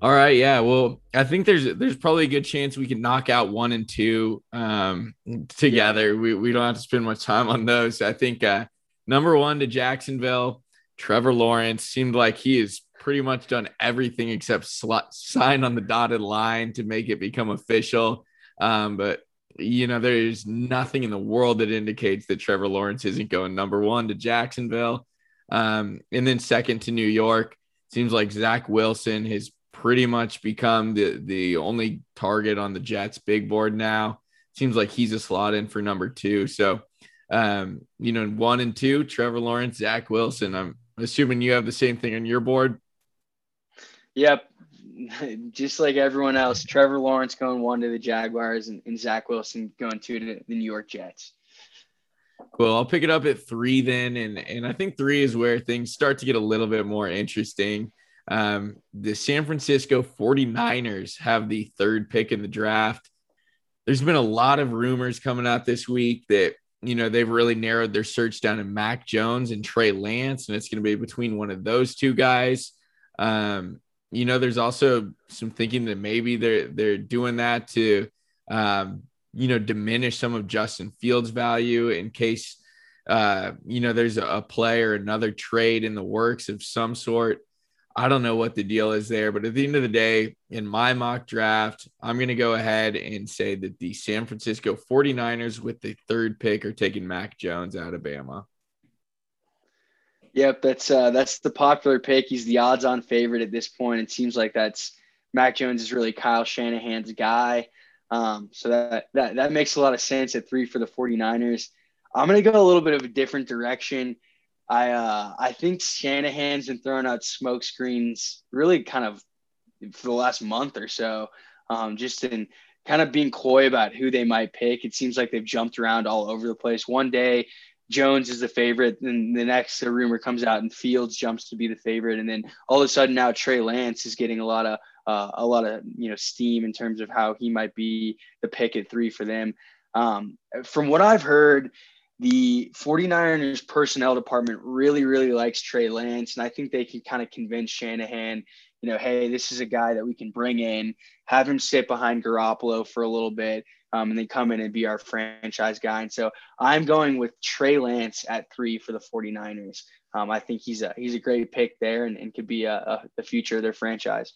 All right, yeah. Well, I think there's there's probably a good chance we can knock out 1 and 2 um together. Yeah. We we don't have to spend much time on those. I think uh number 1 to Jacksonville Trevor Lawrence seemed like he is pretty much done everything except sign on the dotted line to make it become official. Um, but you know, there's nothing in the world that indicates that Trevor Lawrence isn't going number one to Jacksonville. Um, and then second to New York. Seems like Zach Wilson has pretty much become the the only target on the Jets big board now. Seems like he's a slot in for number two. So um, you know, one and two, Trevor Lawrence, Zach Wilson. I'm assuming you have the same thing on your board. Yep. [LAUGHS] Just like everyone else, Trevor Lawrence going one to the Jaguars and, and Zach Wilson going two to the New York Jets. Cool. I'll pick it up at three then. And, and I think three is where things start to get a little bit more interesting. Um, the San Francisco 49ers have the third pick in the draft. There's been a lot of rumors coming out this week that, you know, they've really narrowed their search down to Mac Jones and Trey Lance, and it's going to be between one of those two guys. Um, you know, there's also some thinking that maybe they're they're doing that to um, you know, diminish some of Justin Fields' value in case uh, you know, there's a play or another trade in the works of some sort. I don't know what the deal is there, but at the end of the day, in my mock draft, I'm going to go ahead and say that the San Francisco 49ers with the third pick are taking Mac Jones out of Bama. Yep, that's uh, that's the popular pick. He's the odds-on favorite at this point. It seems like that's Mac Jones is really Kyle Shanahan's guy. Um, so that, that that makes a lot of sense at three for the 49ers. I'm gonna go a little bit of a different direction. I uh, I think Shanahan's been throwing out smoke screens really kind of for the last month or so, um, just in kind of being coy about who they might pick. It seems like they've jumped around all over the place. One day Jones is the favorite, and the next the rumor comes out and Fields jumps to be the favorite, and then all of a sudden now Trey Lance is getting a lot of uh, a lot of you know steam in terms of how he might be the pick at three for them. Um, from what I've heard, the 49ers personnel department really, really likes Trey Lance. And I think they can kind of convince Shanahan, you know, hey, this is a guy that we can bring in, have him sit behind Garoppolo for a little bit, um, and then come in and be our franchise guy. And so I'm going with Trey Lance at three for the 49ers. Um, I think he's a he's a great pick there and, and could be a, a, the future of their franchise.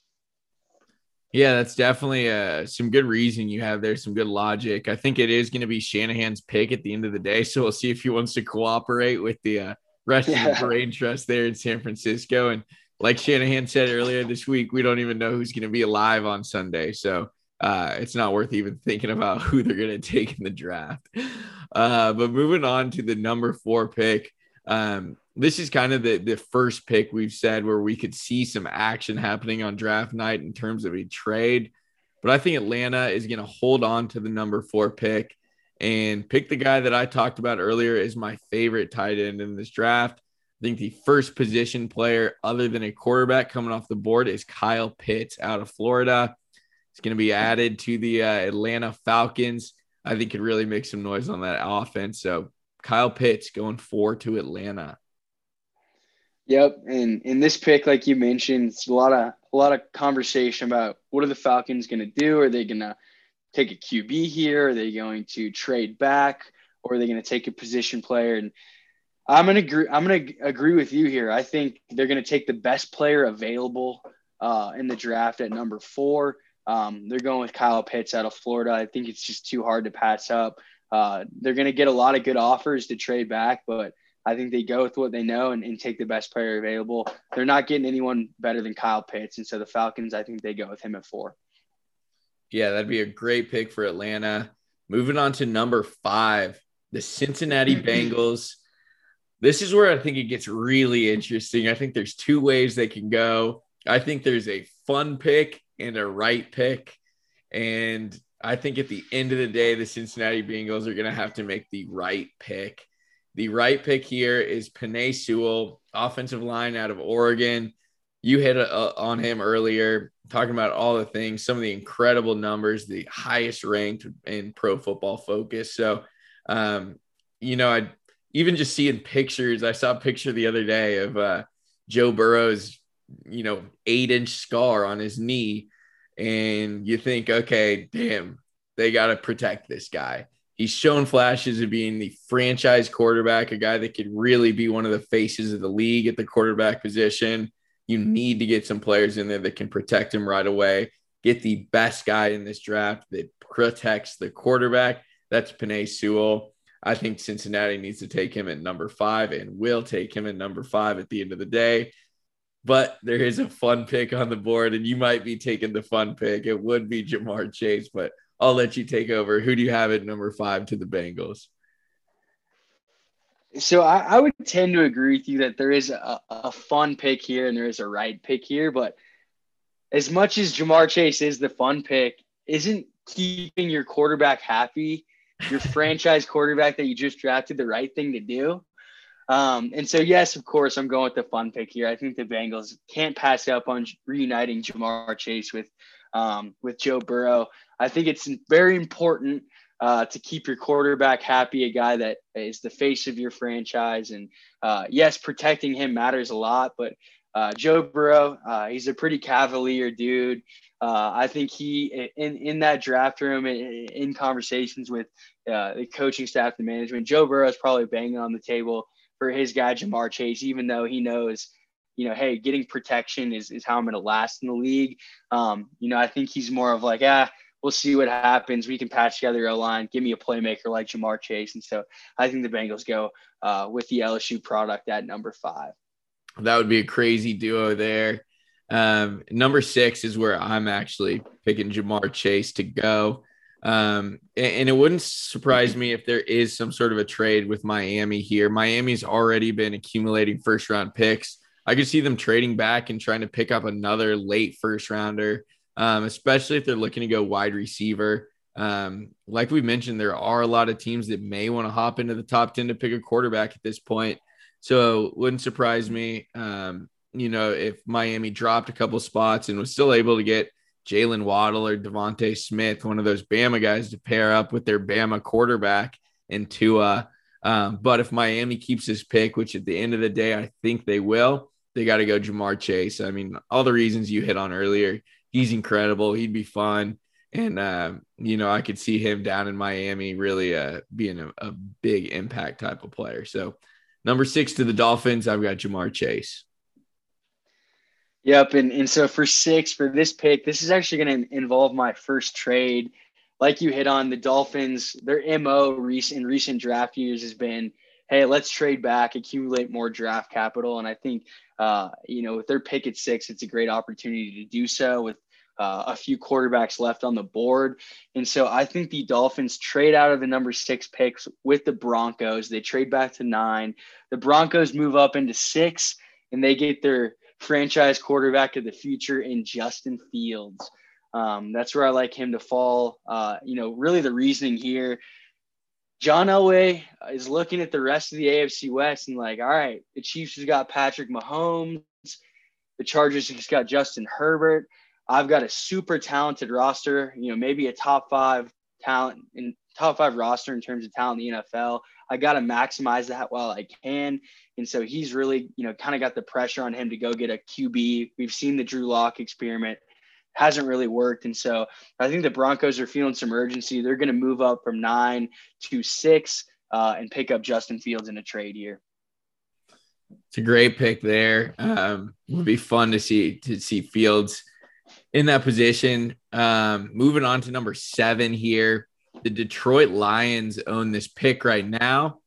Yeah, that's definitely uh, some good reason you have there, some good logic. I think it is going to be Shanahan's pick at the end of the day. [LAUGHS] So we'll see if he wants to cooperate with the uh, rest yeah. of the brain trust there in San Francisco. And like Shanahan said earlier this week, we don't even know who's going to be alive on Sunday. So uh, it's not worth even thinking about [LAUGHS] who they're going to take in the draft. Uh, but moving on to the number four pick. Um, this is kind of the, the first pick we've said where we could see some action happening on draft night in terms of a trade. But I think Atlanta is going to hold on to the number four pick and pick the guy that I talked about earlier is my favorite tight end in this draft. I think the first position player other than a quarterback coming off the board is Kyle Pitts out of Florida. He's going to be added to the uh, Atlanta Falcons. I think could really make some noise on that offense. So Kyle Pitts going four to Atlanta. Yep, and in this pick, like you mentioned, it's a lot of a lot of conversation about what are the Falcons going to do? Are they going to take a QB here? Are they going to trade back, or are they going to take a position player? And I'm to agree. I'm to agree with you here. I think they're to take the best player available uh, in the draft at number four. Um, they're going with Kyle Pitts out of Florida. I think it's just too hard to pass up. Uh, they're to get a lot of good offers to trade back, but I think they go with what they know and, and, take the best player available. They're not getting anyone better than Kyle Pitts. And so the Falcons, I think they go with him at four. Yeah, that'd be a great pick for Atlanta. Moving on to number five, the Cincinnati Bengals. This is where I think it gets really interesting. I think there's two ways they can go. I think there's a fun pick and a right pick. And I think at the end of the day, the Cincinnati Bengals are going to have to make the right pick. The right pick here is Penei Sewell, offensive line out of Oregon. You hit a, a, on him earlier, talking about all the things, some of the incredible numbers, the highest ranked in Pro Football Focus. So, um, you know, I even just seeing pictures. I saw a picture the other day of uh, Joe Burrow's, you know, eight inch scar on his knee, and you think, okay, damn, they got to protect this guy. He's shown flashes of being the franchise quarterback, a guy that could really be one of the faces of the league at the quarterback position. You need to get some players in there that can protect him right away. Get the best guy in this draft that protects the quarterback. That's Penei Sewell. I think Cincinnati needs to take him at number five and will take him at number five at the end of the day. But there is a fun pick on the board, and you might be taking the fun pick. It would be Ja'Marr Chase, but I'll let you take over. Who do you have at number five to the Bengals? So I, I would tend to agree with you that there is a, a fun pick here and there is a right pick here, but as much as Ja'Marr Chase is the fun pick, isn't keeping your quarterback happy, your franchise quarterback that you just drafted, the right thing to do? Um, and so, yes, of course, I'm going with the fun pick here. I think the Bengals can't pass up on reuniting Ja'Marr Chase with um, with Joe Burrow. I think it's very important uh, to keep your quarterback happy, a guy that is the face of your franchise. And uh, yes, protecting him matters a lot, but uh, Joe Burrow, uh, he's a pretty cavalier dude. Uh, I think he in in that draft room, in, in conversations with uh, the coaching staff, the management. Joe Burrow is probably banging on the table for his guy Ja'Marr Chase, even though he knows, you know, hey, getting protection is, is how I'm going to last in the league. Um, you know, I think he's more of like, ah, we'll see what happens. We can patch together a line. Give me a playmaker like Ja'Marr Chase, and so I think the Bengals go uh, with the LSU product at number five. That would be a crazy duo there. Um, number six is where I'm actually picking Ja'Marr Chase to go. Um, and, and, it wouldn't surprise me if there is some sort of a trade with Miami here. Miami's already been accumulating first round picks. I could see them trading back and trying to pick up another late first rounder, um, especially if they're looking to go wide receiver. Um, like we mentioned, there are a lot of teams that may want to hop into the top 10 to pick a quarterback at this point. So wouldn't surprise me. Um, you know, if Miami dropped a couple spots and was still able to get Jaylen Waddle or DeVonta Smith, one of those Bama guys, to pair up with their Bama quarterback and Tua. Um, but if Miami keeps his pick, which at the end of the day, I think they will, they got to go Ja'Marr Chase. I mean, all the reasons you hit on earlier, he's incredible. He'd be fun. And, uh, you know, I could see him down in Miami really uh, being a, a big impact type of player. So, number six to the Dolphins, I've got Ja'Marr Chase. Yep, and and so for six for this pick, this is actually going to involve my first trade. Like you hit on, the Dolphins, their mo in recent draft years has been, hey, let's trade back, accumulate more draft capital, and I think, uh, you know, with their pick at six, it's a great opportunity to do so with uh, a few quarterbacks left on the board. And so I think the Dolphins trade out of the number six picks with the Broncos. They trade back to nine. The Broncos move up into six and they get their franchise quarterback of the future in Justin Fields. Um, that's where I like him to fall. Uh, you know, really the reasoning here. John Elway is looking at the rest of the AFC West and like, all right, the Chiefs has got Patrick Mahomes, the Chargers has got Justin Herbert. I've got a super talented roster, you know, maybe a top five talent in top five roster in terms of talent in the NFL. I got to maximize that while I can. And so he's really, you know, kind of got the pressure on him to go get a QB. We've seen the Drew Lock experiment hasn't really worked. And so I think the Broncos are feeling some urgency. They're going to move up from nine to six uh, and pick up Justin Fields in a trade here. It's a great pick there. Um, would be fun to see to see Fields in that position. Um, moving on to number seven here the Detroit Lions own this pick right now.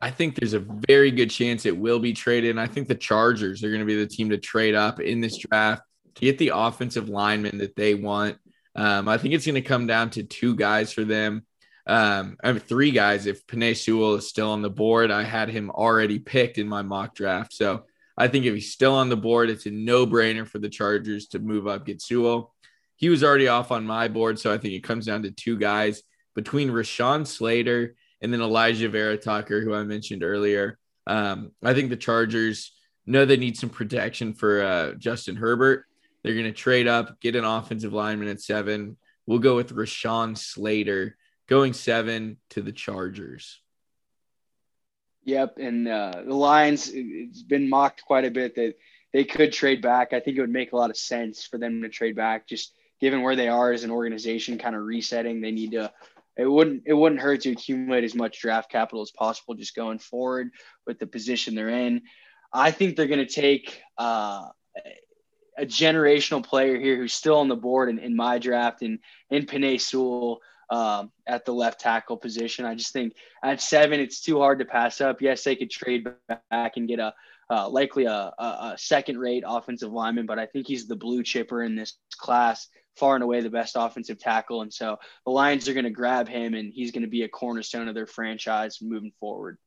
I think there's a very good chance it will be traded. And I think the Chargers are going to be the team to trade up in this draft to get the offensive lineman that they want. Um, I think it's going to come down to two guys for them. Um, I three guys. If Penei Sewell is still on the board, I had him already picked in my mock draft. So I think if he's still on the board, it's a no brainer for the Chargers to move up, get Sewell. He was already off on my board. So I think it comes down to two guys between Rashawn Slater and then Alijah Vera-Tucker, who I mentioned earlier. Um, I think the Chargers know they need some protection for uh, Justin Herbert. They're going to trade up, get an offensive lineman at seven. We'll go with Rashawn Slater going seven to the Chargers. Yep, and uh, the Lions. It's been mocked quite a bit that they could trade back. I think it would make a lot of sense for them to trade back, just given where they are as an organization, kind of resetting. They need to it wouldn't it wouldn't hurt to accumulate as much draft capital as possible just going forward with the position they're in. I think they're going to take uh, a generational player here who's still on the board in, in my draft and in Penei Sewell um, at the left tackle position. I just think at seven, it's too hard to pass up. Yes, they could trade back and get a uh, likely a, a, a second rate offensive lineman, but I think he's the blue chipper in this class far and away the best offensive tackle. And so the Lions are going to grab him, and he's going to be a cornerstone of their franchise moving forward.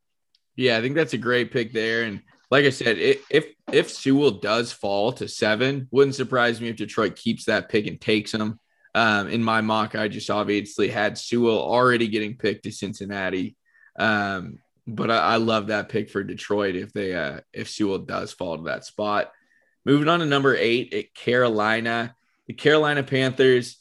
Yeah, I think that's a great pick there. And like I said, if if Sewell does fall to seven, wouldn't surprise me if Detroit keeps that pick and takes him. Um, in my mock, I just obviously had Sewell already getting picked to Cincinnati. Um, but I, I, love that pick for Detroit if they uh, if Sewell does fall to that spot. Moving on to number eight at Carolina the Carolina Panthers,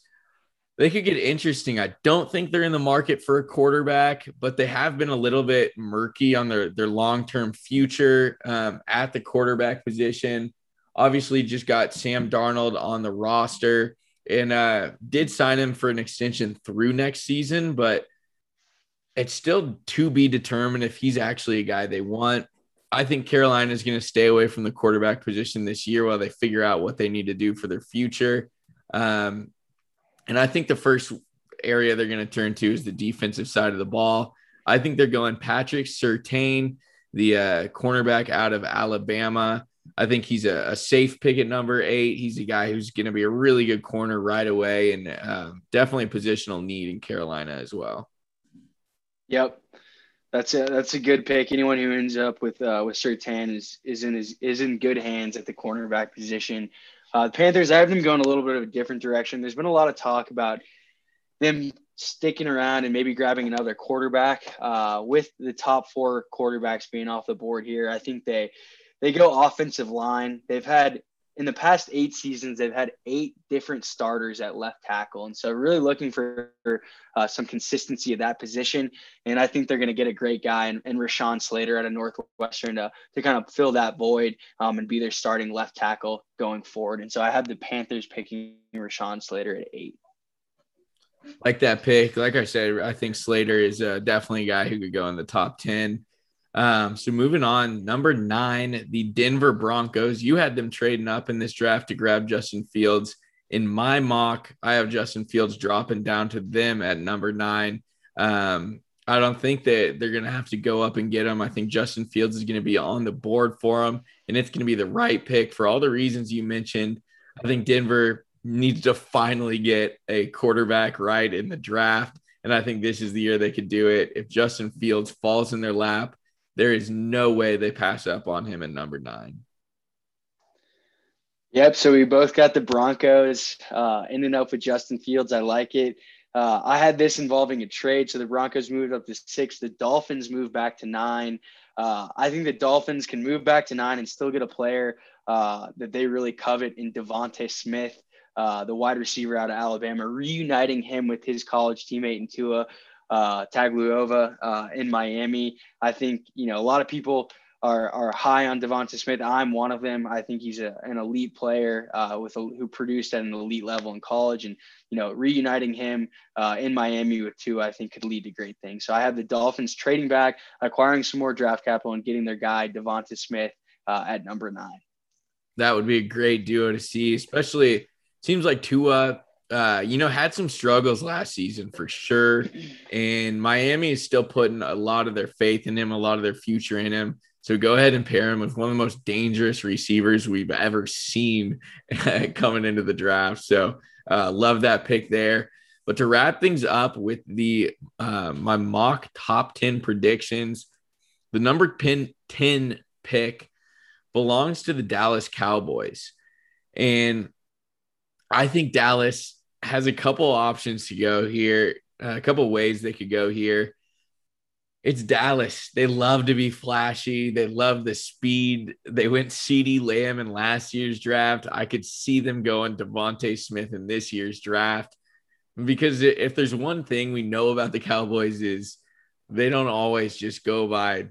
they could get interesting. I don't think they're in the market for a quarterback, but they have been a little bit murky on their, their long term future um, at the quarterback position. Obviously, just got Sam Darnold on the roster and uh, did sign him for an extension through next season, but it's still to be determined if he's actually a guy they want. I think Carolina is going to stay away from the quarterback position this year while they figure out what they need to do for their future. Um, and I think the first area they're going to turn to is the defensive side of the ball. I think they're going Patrick Surtain, the uh, cornerback out of Alabama. I think he's a, a, safe pick at number eight. He's a guy who's going to be a really good corner right away and uh, definitely a positional need in Carolina as well. Yep. That's a that's a good pick. Anyone who ends up with uh, with Surtain is is in is, is in good hands at the cornerback position. Uh, the Panthers, I have them going a little bit of a different direction. There's been a lot of talk about them sticking around and maybe grabbing another quarterback. Uh, with the top four quarterbacks being off the board here, I think they they go offensive line. They've had in the past eight seasons, they've had eight different starters at left tackle. And so, really looking for uh, some consistency at that position. And I think they're going to get a great guy and, and Rashawn Slater at a Northwestern to, to kind of fill that void um, and be their starting left tackle going forward. And so, I have the Panthers picking Rashawn Slater at eight. Like that pick. Like I said, I think Slater is uh, definitely a guy who could go in the top 10. Um, so moving on, number nine, the Denver Broncos. You had them trading up in this draft to grab Justin Fields. In my mock, I have Justin Fields dropping down to them at number nine. Um, I don't think that they're going to have to go up and get him. I think Justin Fields is going to be on the board for him, and it's going to be the right pick for all the reasons you mentioned. I think Denver needs to finally get a quarterback right in the draft. And I think this is the year they could do it. If Justin Fields falls in their lap, there is no way they pass up on him at number nine. Yep. So we both got the Broncos uh, ending up with Justin Fields. I like it. Uh, I had this involving a trade. So the Broncos moved up to six. The Dolphins moved back to nine. Uh, I think the Dolphins can move back to nine and still get a player uh, that they really covet in DeVonta Smith, uh, the wide receiver out of Alabama, reuniting him with his college teammate in Tua uh, Tagovailoa uh, in Miami. I think you know a lot of people are are high on DeVonta Smith. I'm one of them. I think he's a, an elite player uh, with a, who produced at an elite level in college, and you know reuniting him uh, in Miami with Tua, I think could lead to great things. So I have the Dolphins trading back, acquiring some more draft capital, and getting their guy DeVonta Smith uh, at number nine. That would be a great duo to see, especially seems like Tua uh, you know, had some struggles last season for sure. And Miami is still putting a lot of their faith in him, a lot of their future in him. So go ahead and pair him with one of the most dangerous receivers we've ever seen [LAUGHS] coming into the draft. So uh, love that pick there. But to wrap things up with the uh, my mock top 10 predictions, the number 10, 10 pick belongs to the Dallas Cowboys. And I think Dallas has a couple options to go here, uh, a couple ways they could go here. It's Dallas. They love to be flashy. They love the speed. They went CeeDee Lamb in last year's draft. I could see them going DeVonta Smith in this year's draft because if there's one thing we know about the Cowboys is they don't always just go by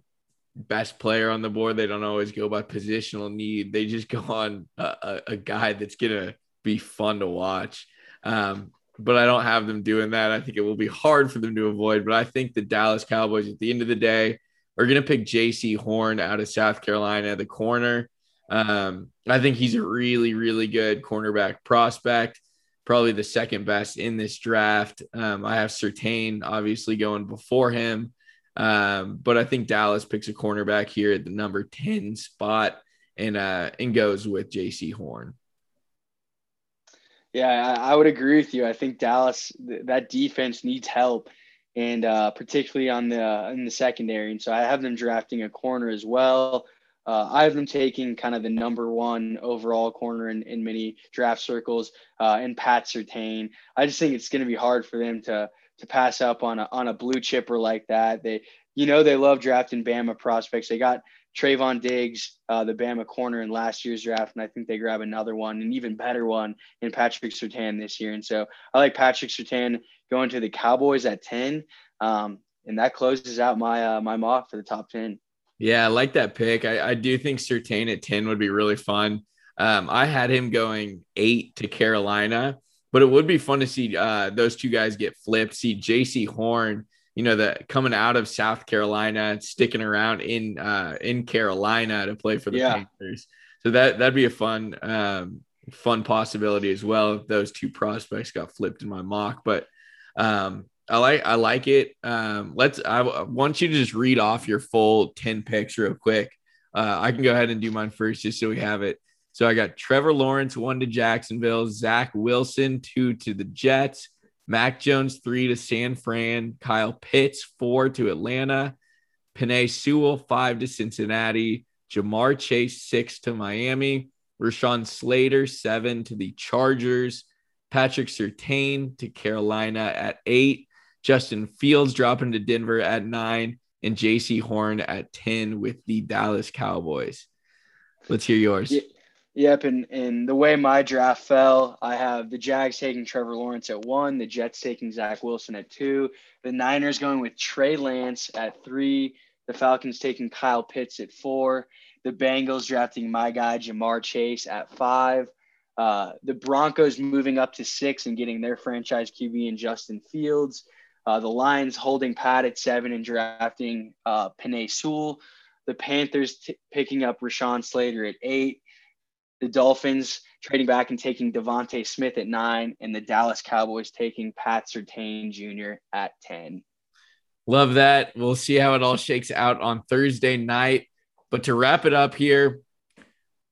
best player on the board. They don't always go by positional need. They just go on a, a, a guy that's gonna be fun to watch. Um, but I don't have them doing that. I think it will be hard for them to avoid. But I think the Dallas Cowboys, at the end of the day, are going to pick Jaycee Horn out of South Carolina, the corner. Um, I think he's a really, really good cornerback prospect, probably the second best in this draft. Um, I have Surtain obviously going before him, um, but I think Dallas picks a cornerback here at the number 10 spot and uh, and goes with Jaycee Horn. Yeah, I, would agree with you. I think Dallas that defense needs help, and uh, particularly on the in the secondary. And so I have them drafting a corner as well. Uh, I have them taking kind of the number one overall corner in, in many draft circles, uh, and Pat Surtain. I just think it's going to be hard for them to to pass up on a on a blue chipper like that. They, you know, they love drafting Bama prospects. They got Trevon Diggs, uh, the Bama corner in last year's draft, and I think they grab another one, an even better one in Patrick Surtain this year. And so I like Patrick Surtain going to the Cowboys at ten, um, and that closes out my uh, my mock for the top ten. Yeah, I like that pick. I, I do think Surtain at ten would be really fun. Um, I had him going eight to Carolina, but it would be fun to see uh, those two guys get flipped. See Jaycee Horn you know, that coming out of South Carolina, and sticking around in uh, in Carolina to play for the Yeah. Panthers. So that that'd be a fun um, fun possibility as well if those two prospects got flipped in my mock. But um, I like I like it. Um, let's I, I want you to just read off your full ten picks real quick. Uh, I can go ahead and do mine first just so we have it. So I got Trevor Lawrence one to Jacksonville, Zach Wilson two to the Jets, Mac Jones three to San Fran, Kyle Pitts four to Atlanta, Penei Sewell five to Cincinnati, Ja'Marr Chase six to Miami, Rashawn Slater seven to the Chargers, Patrick Surtain to Carolina at eight, Justin Fields dropping to Denver at nine, and Jaycee Horn at 10 with the Dallas Cowboys. Let's hear yours. Yeah. Yep, and and the way my draft fell, I have the Jags taking Trevor Lawrence at one, the Jets taking Zach Wilson at two, the Niners going with Trey Lance at three, the Falcons taking Kyle Pitts at four, the Bengals drafting my guy Ja'Marr Chase at five, uh, the Broncos moving up to six and getting their franchise QB in Justin Fields, uh, the Lions holding Pat at seven and drafting uh, Penei Sewell, the Panthers t- picking up Rashawn Slater at eight the Dolphins trading back and taking DeVonta Smith at nine, and the Dallas Cowboys taking Pat Surtain Jr. at 10. Love that. We'll see how it all shakes out on Thursday night. But to wrap it up here,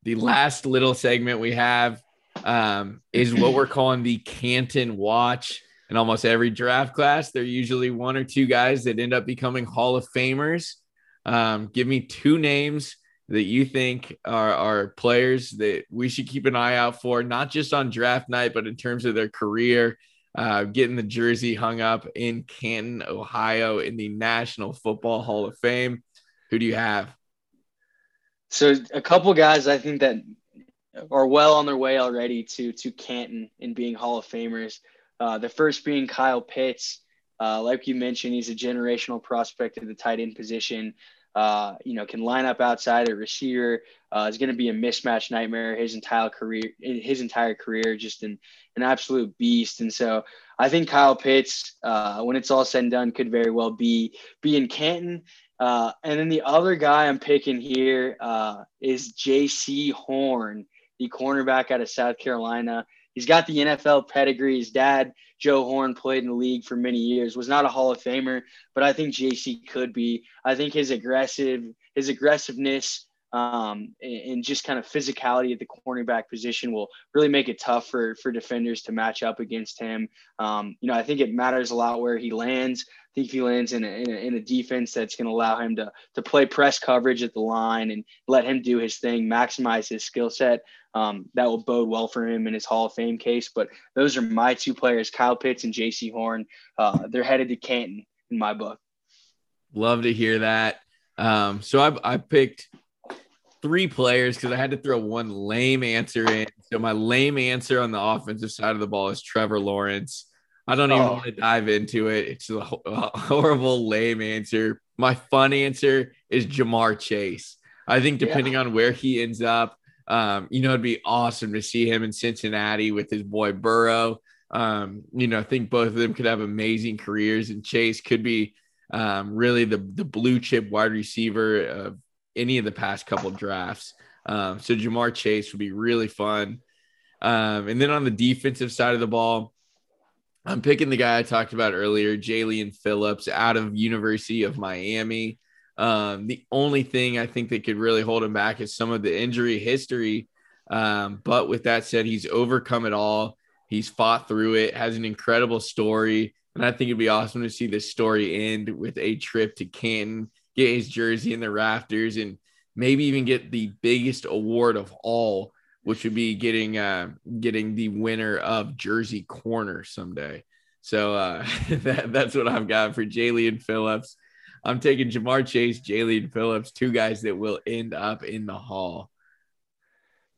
the last little segment we have um, is what we're calling the Canton Watch. In almost every draft class, there are usually one or two guys that end up becoming Hall of Famers. Um, give me two names that you think are, are players that we should keep an eye out for, not just on draft night, but in terms of their career, uh, getting the jersey hung up in Canton, Ohio, in the National Football Hall of Fame. Who do you have? So a couple guys I think that are well on their way already to to Canton and being Hall of Famers. Uh, the first being Kyle Pitts. Uh, like you mentioned, he's a generational prospect at the tight end position. Uh, you know, can line up outside a receiver. Uh, is going to be a mismatch nightmare his entire career. His entire career, just an an absolute beast. And so I think Kyle Pitts, uh, when it's all said and done, could very well be be in Canton. Uh, and then the other guy I'm picking here uh, is Jaycee Horn, the cornerback out of South Carolina. He's got the NFL pedigree. His dad, Joe Horn, played in the league for many years. Was not a Hall of Famer, but I think Jaycee could be. I think his aggressive, his aggressiveness, um, and just kind of physicality at the cornerback position will really make it tough for for defenders to match up against him. Um, you know, I think it matters a lot where he lands. I think if he lands in a, in a, in a defense that's going to allow him to to play press coverage at the line and let him do his thing, maximize his skill set. Um, that will bode well for him in his Hall of Fame case. But those are my two players, Kyle Pitts and Jaycee Horn. Uh, they're headed to Canton in my book. Love to hear that. Um, so I, I picked three players because I had to throw one lame answer in. So my lame answer on the offensive side of the ball is Trevor Lawrence. I don't even Oh. want to dive into it. It's a, horrible, lame answer. My fun answer is Ja'Marr Chase. I think depending on where he ends up, um, you know, it'd be awesome to see him in Cincinnati with his boy Burrow. Um, you know, I think both of them could have amazing careers, and Chase could be um, really the the blue chip wide receiver of any of the past couple drafts. Um, so Ja'Marr Chase would be really fun. Um, and then on the defensive side of the ball, I'm picking the guy I talked about earlier, Jaelan Phillips, out of University of Miami. Um, the only thing I think that could really hold him back is some of the injury history. Um, but with that said, he's overcome it all. He's fought through it, has an incredible story. And I think it'd be awesome to see this story end with a trip to Canton, get his jersey in the rafters, and maybe even get the biggest award of all, which would be getting uh, getting the winner of Jersey Corner someday. So uh, [LAUGHS] that, that's what I've got for Jaelan Phillips. I'm taking Ja'Marr Chase, Jaelan Phillips, two guys that will end up in the hall.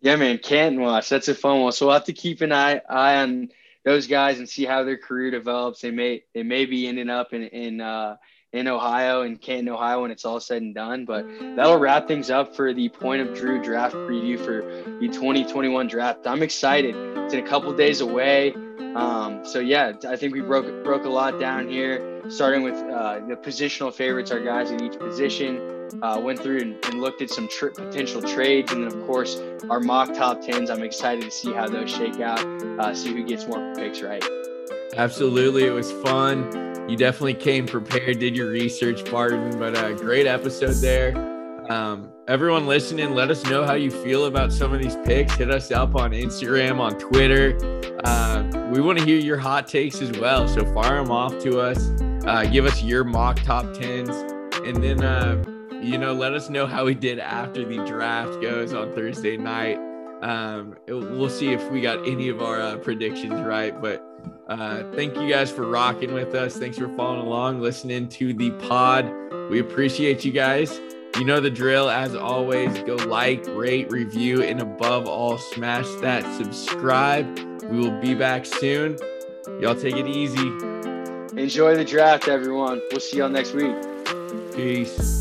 Yeah, man, Canton watch. That's a fun one. So we'll have to keep an eye eye on those guys and see how their career develops. They may they may be ending up in in uh, in Ohio and Canton, Ohio, when it's all said and done. But that'll wrap things up for the Point of Drew draft preview for the 2021 draft. I'm excited. It's in a couple days away. Um, so yeah, I think we broke broke a lot down here, starting with uh, the positional favorites, our guys in each position. Uh, went through and, and looked at some tri- potential trades, and then of course our mock top tens. I'm excited to see how those shake out. Uh, see who gets more picks right. Absolutely, it was fun. You definitely came prepared, did your research, Barton. But a great episode there. Um, everyone listening, let us know how you feel about some of these picks. Hit us up on Instagram, on Twitter. Uh, we want to hear your hot takes as well. So fire them off to us. Uh, give us your mock top tens, and then uh, you know let us know how we did after the draft goes on Thursday night. Um, it, we'll see if we got any of our uh, predictions right. But uh, thank you guys for rocking with us. Thanks for following along, listening to the pod. We appreciate you guys. You know the drill. As always, go like, rate, review, and above all, smash that subscribe. We will be back soon. Y'all take it easy. Enjoy the draft, everyone. We'll see y'all next week. Peace.